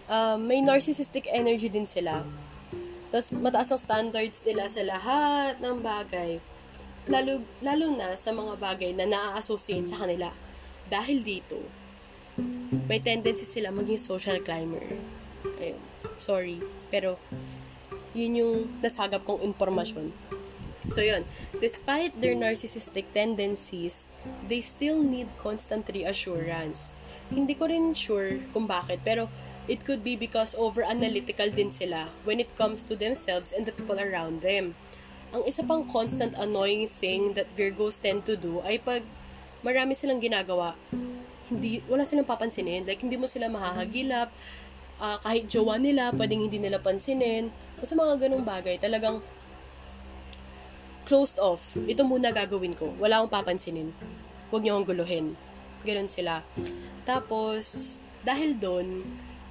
Um, may narcissistic energy din sila. Tapos, mataas ang standards nila sa lahat ng bagay. Lalo, lalo na sa mga bagay na naa-associate sa kanila. Dahil dito, may tendency sila maging social climber. Ayun. Sorry. Pero, yun yung nasagap kong informasyon. So, yun. Despite their narcissistic tendencies, they still need constant reassurance. Hindi ko rin sure kung bakit, pero it could be because over-analytical din sila when it comes to themselves and the people around them. Ang isa pang constant annoying thing that Virgos tend to do ay pag marami silang ginagawa, hindi, wala silang papansinin. Like, hindi mo sila mahahagilap, uh, kahit jowa nila, pwedeng hindi nila pansinin. Basta mga ganong bagay, talagang closed off. Ito muna gagawin ko. Wala akong papansinin. Huwag niyo akong guluhin. Ganon sila. Tapos, dahil doon,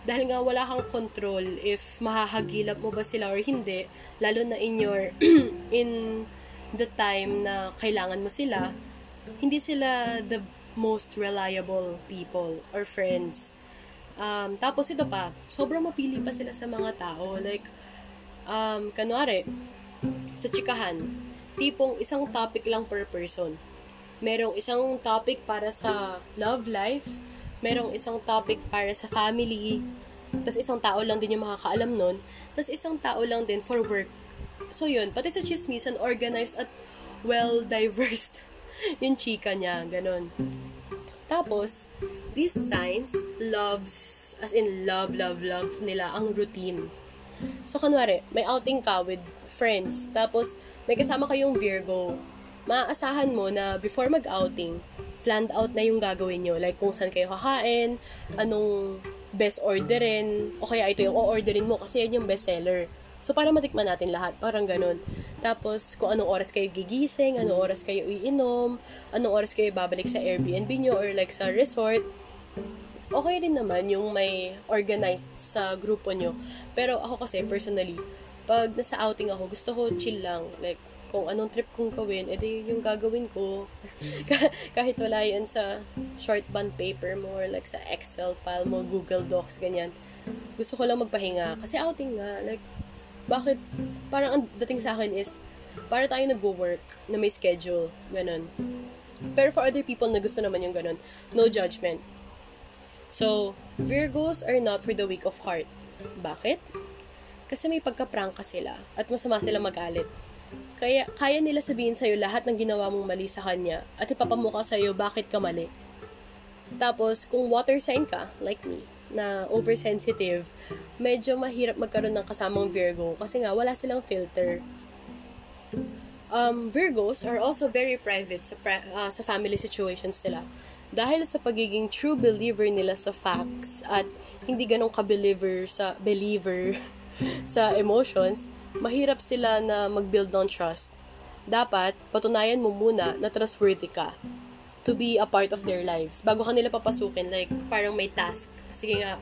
dahil nga wala kang control if mahahagilap mo ba sila or hindi, lalo na in your, in the time na kailangan mo sila, hindi sila the most reliable people or friends. Um, tapos ito pa, sobrang mapili pa sila sa mga tao. Like, um, kanwari, sa chikahan, tipong isang topic lang per person. Merong isang topic para sa love life, merong isang topic para sa family, tapos isang tao lang din yung makakaalam nun, tapos isang tao lang din for work. So yun, pati sa chismisan, organized at well-diversed yung chika niya, ganun. Tapos, these signs loves, as in love, love, love nila ang routine. So, kanwari, may outing ka with friends, tapos may kasama kayong Virgo, maaasahan mo na before mag-outing, planned out na yung gagawin nyo. Like, kung saan kayo kakain, anong best orderin, o kaya ito yung o-orderin mo kasi yan yung best seller. So, para matikman natin lahat. Parang ganun. Tapos, kung anong oras kayo gigising, anong oras kayo iinom, anong oras kayo babalik sa Airbnb nyo or like sa resort. Okay din naman yung may organized sa grupo nyo. Pero ako kasi, personally, pag nasa outing ako, gusto ko chill lang. Like, kung anong trip kong gawin, edi yung gagawin ko. Kahit wala yun sa short band paper mo or like sa Excel file mo, Google Docs, ganyan. Gusto ko lang magpahinga. Kasi outing nga, like, bakit, parang ang dating sa akin is, para tayo nagwo-work na may schedule, ganun. Pero for other people na gusto naman yung ganun, no judgment. So, Virgos are not for the weak of heart. Bakit? Kasi may pagka-prangka sila at masama sila magalit. Kaya, kaya nila sabihin sa'yo lahat ng ginawa mong mali sa kanya at ipapamuka sa'yo bakit ka mali. Tapos, kung water sign ka, like me, na oversensitive, medyo mahirap magkaroon ng kasamang Virgo kasi nga wala silang filter. Um, Virgos are also very private sa, pri- uh, sa family situations nila. Dahil sa pagiging true believer nila sa facts at hindi ganong ka-believer sa believer sa emotions, mahirap sila na mag-build ng trust. Dapat, patunayan mo muna na trustworthy ka to be a part of their lives. Bago ka nila papasukin, like, parang may task. Sige nga,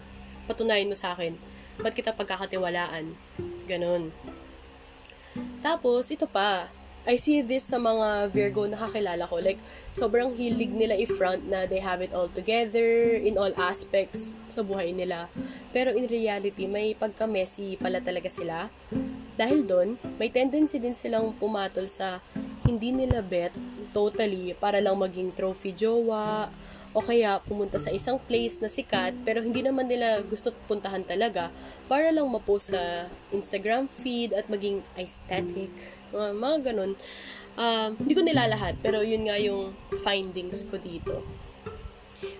patunayan mo sa akin. Ba't kita pagkakatiwalaan? Ganon. Tapos, ito pa. I see this sa mga Virgo na kakilala ko. Like, sobrang hilig nila i-front na they have it all together in all aspects sa buhay nila. Pero in reality, may pagka-messy pala talaga sila. Dahil doon, may tendency din silang pumatol sa hindi nila bet totally para lang maging trophy jowa o kaya pumunta sa isang place na sikat pero hindi naman nila gusto puntahan talaga para lang mapost sa Instagram feed at maging aesthetic. Uh, mga ganun. Uh, hindi ko nilalahat pero yun nga yung findings ko dito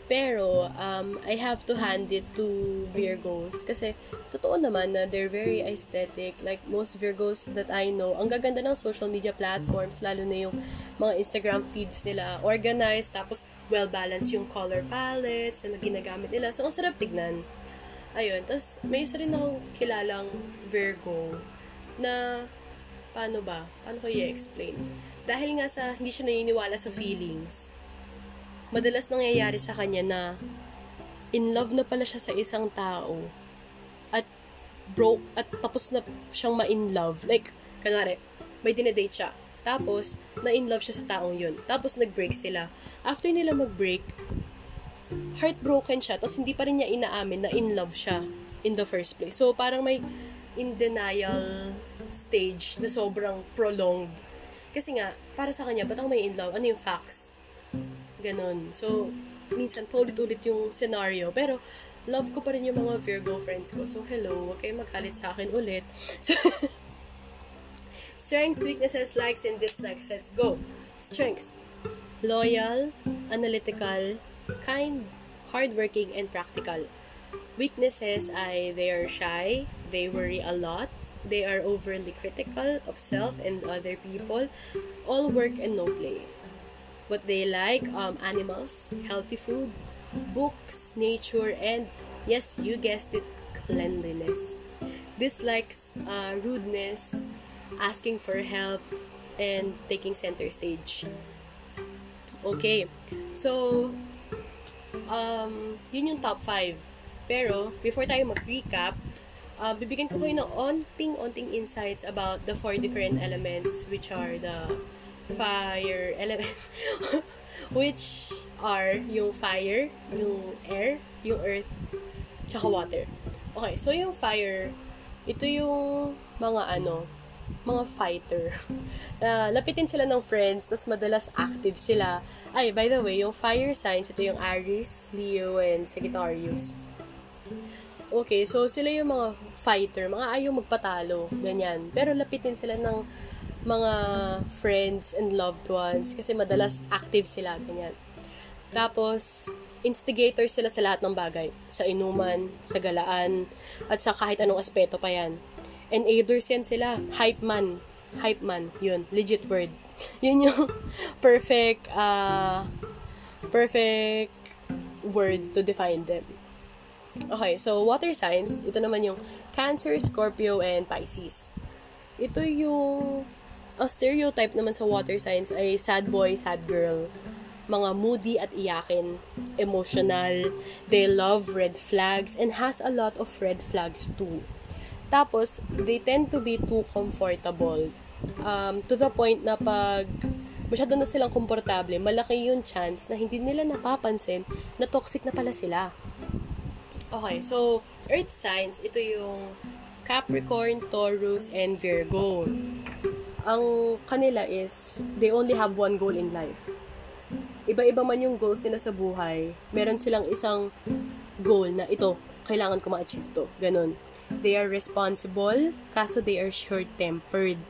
pero, um, I have to hand it to Virgos. Kasi, totoo naman na they're very aesthetic. Like, most Virgos that I know, ang gaganda ng social media platforms, lalo na yung mga Instagram feeds nila, organized, tapos well-balanced yung color palettes na ginagamit nila. So, ang sarap tignan. Ayun. Tapos, may isa rin akong kilalang Virgo na, paano ba? Paano ko i-explain? Dahil nga sa, hindi siya naniniwala sa feelings madalas nangyayari sa kanya na in love na pala siya sa isang tao at broke at tapos na siyang ma-in love. Like, kanwari, may dinedate siya. Tapos, na-in love siya sa taong yun. Tapos, nag-break sila. After nila mag-break, heartbroken siya. Tapos, hindi pa rin niya inaamin na in love siya in the first place. So, parang may in denial stage na sobrang prolonged. Kasi nga, para sa kanya, ba't ako may in love? Ano yung facts? Ganon. So, minsan paulit-ulit yung scenario. Pero, love ko pa rin yung mga Virgo friends ko. So, hello, huwag kayong magalit sa akin ulit. So, strengths, weaknesses, likes, and dislikes. Let's go. Strengths. Loyal, analytical, kind, hardworking, and practical. Weaknesses ay they are shy, they worry a lot, they are overly critical of self and other people, all work and no play what they like um, animals, healthy food, books, nature, and yes, you guessed it, cleanliness. Dislikes uh, rudeness, asking for help, and taking center stage. Okay, so, um, yun yung top 5. Pero, before tayo mag-recap, uh, bibigyan ko kayo ng onting-onting insights about the four different elements which are the fire element which are yung fire, yung air, yung earth, tsaka water. Okay, so yung fire, ito yung mga ano, mga fighter. Uh, lapitin sila ng friends, tapos madalas active sila. Ay, by the way, yung fire signs, ito yung Aries, Leo, and Sagittarius. Okay, so sila yung mga fighter, mga ayaw magpatalo, ganyan. Pero lapitin sila ng mga friends and loved ones kasi madalas active sila, ganyan. Tapos, instigator sila sa lahat ng bagay. Sa inuman, sa galaan, at sa kahit anong aspeto pa yan. Enablers yan sila. Hype man. Hype man. Yun. Legit word. Yun yung perfect, uh, perfect word to define them. Okay, so water signs, ito naman yung Cancer, Scorpio, and Pisces. Ito yung, ang stereotype naman sa water signs ay sad boy, sad girl, mga moody at iyakin, emotional, they love red flags, and has a lot of red flags too. Tapos, they tend to be too comfortable. Um, to the point na pag masyado na silang komportable, malaki yung chance na hindi nila napapansin na toxic na pala sila. Okay, so, earth signs, ito yung Capricorn, Taurus, and Virgo. Ang kanila is, they only have one goal in life. Iba-iba man yung goals nila sa buhay, meron silang isang goal na ito, kailangan ko ma-achieve to. Ganon. They are responsible, kaso they are short-tempered.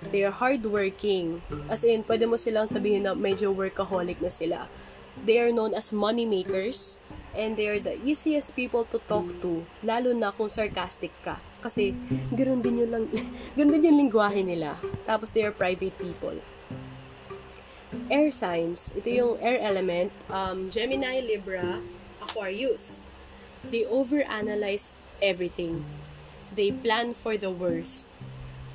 They are hardworking. As in, pwede mo silang sabihin na medyo workaholic na sila. They are known as money makers, and they are the easiest people to talk to, lalo na kung sarcastic ka. Kasi, ganoon din yung, lang, ganoon din yung lingwahe nila. Tapos, they are private people. Air signs, ito yung air element, um, Gemini, Libra, Aquarius. They overanalyze everything. They plan for the worst.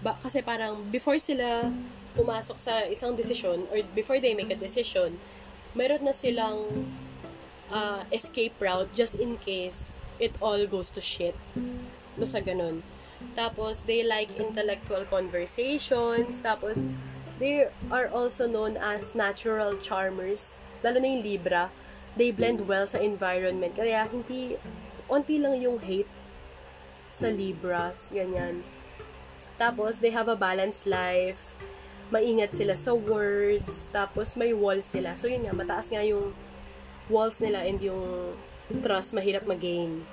Ba, kasi parang before sila pumasok sa isang desisyon or before they make a decision, meron na silang uh, escape route just in case it all goes to shit. Basta ganun. Tapos, they like intellectual conversations. Tapos, they are also known as natural charmers. Lalo na yung Libra. They blend well sa environment. Kaya, hindi, onti lang yung hate sa Libras, ganyan. Tapos, they have a balanced life, maingat sila sa words, tapos may wall sila. So, yun nga, mataas nga yung walls nila and yung trust, mahirap mag-gain.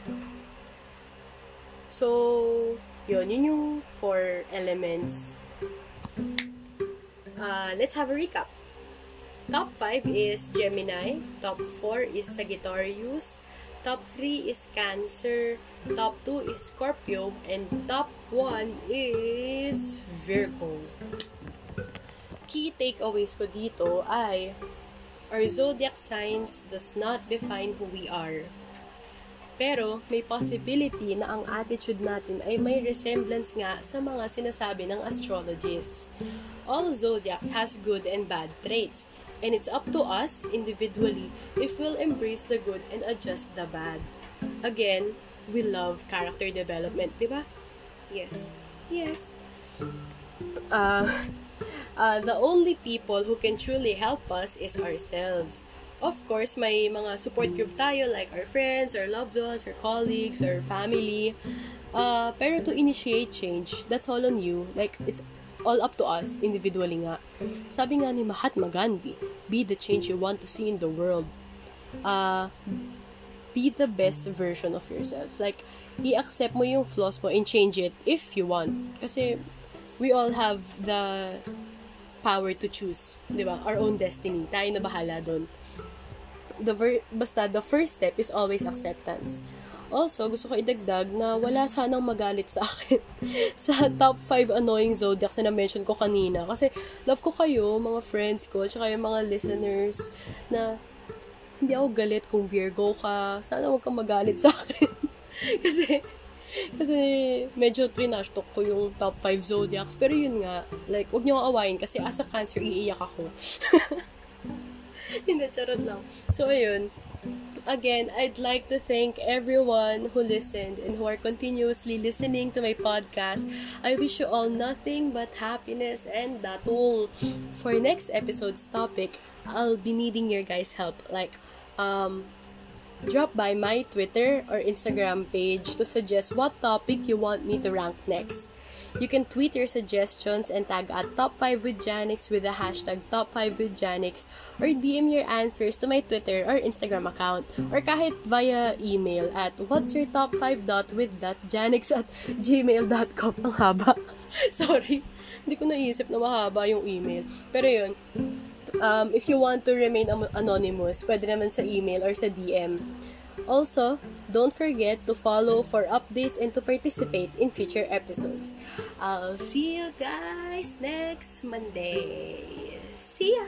So, yun, yun yung four elements. Uh, let's have a recap. Top 5 is Gemini, top 4 is Sagittarius, top 3 is Cancer, top 2 is Scorpio, and top 1 is Virgo. Key takeaways ko dito ay our zodiac signs does not define who we are. Pero may possibility na ang attitude natin ay may resemblance nga sa mga sinasabi ng astrologists. All zodiacs has good and bad traits, and it's up to us individually if we'll embrace the good and adjust the bad. Again, we love character development, di ba? Yes. Yes. Uh, uh, the only people who can truly help us is ourselves. Of course, may mga support group tayo like our friends, our loved ones, our colleagues, our family. Uh, pero to initiate change, that's all on you. Like, it's all up to us individually nga. Sabi nga ni Mahatma Gandhi, be the change you want to see in the world. Uh, be the best version of yourself. Like, i-accept mo yung flaws mo and change it if you want. Kasi, we all have the power to choose, di ba? Our own destiny. Tayo na bahala doon. The ver- basta, the first step is always acceptance. Also, gusto ko idagdag na wala sanang magalit sa akin sa top 5 annoying zodiacs na na-mention ko kanina. Kasi, love ko kayo, mga friends ko, tsaka yung mga listeners na hindi ako galit kung Virgo ka. Sana huwag kang magalit sa akin. kasi, kasi medyo trinashtok ko yung top 5 zodiacs. Pero yun nga, like, huwag niyo awayin kasi as a cancer, iiyak ako. Hindi, charot lang. So, ayun. Again, I'd like to thank everyone who listened and who are continuously listening to my podcast. I wish you all nothing but happiness and datung. For next episode's topic, I'll be needing your guys' help. Like, um, drop by my Twitter or Instagram page to suggest what topic you want me to rank next. You can tweet your suggestions and tag at Top5 with Janix with the hashtag Top5 with Janix or DM your answers to my Twitter or Instagram account or kahit via email at what's your top 5 dot with dot janix at gmail.com. Ang haba. Sorry. Hindi ko naisip na mahaba yung email. Pero yun, um, if you want to remain anonymous, pwede naman sa email or sa DM. Also, don't forget to follow for updates and to participate in future episodes. I'll see you guys next Monday. See ya!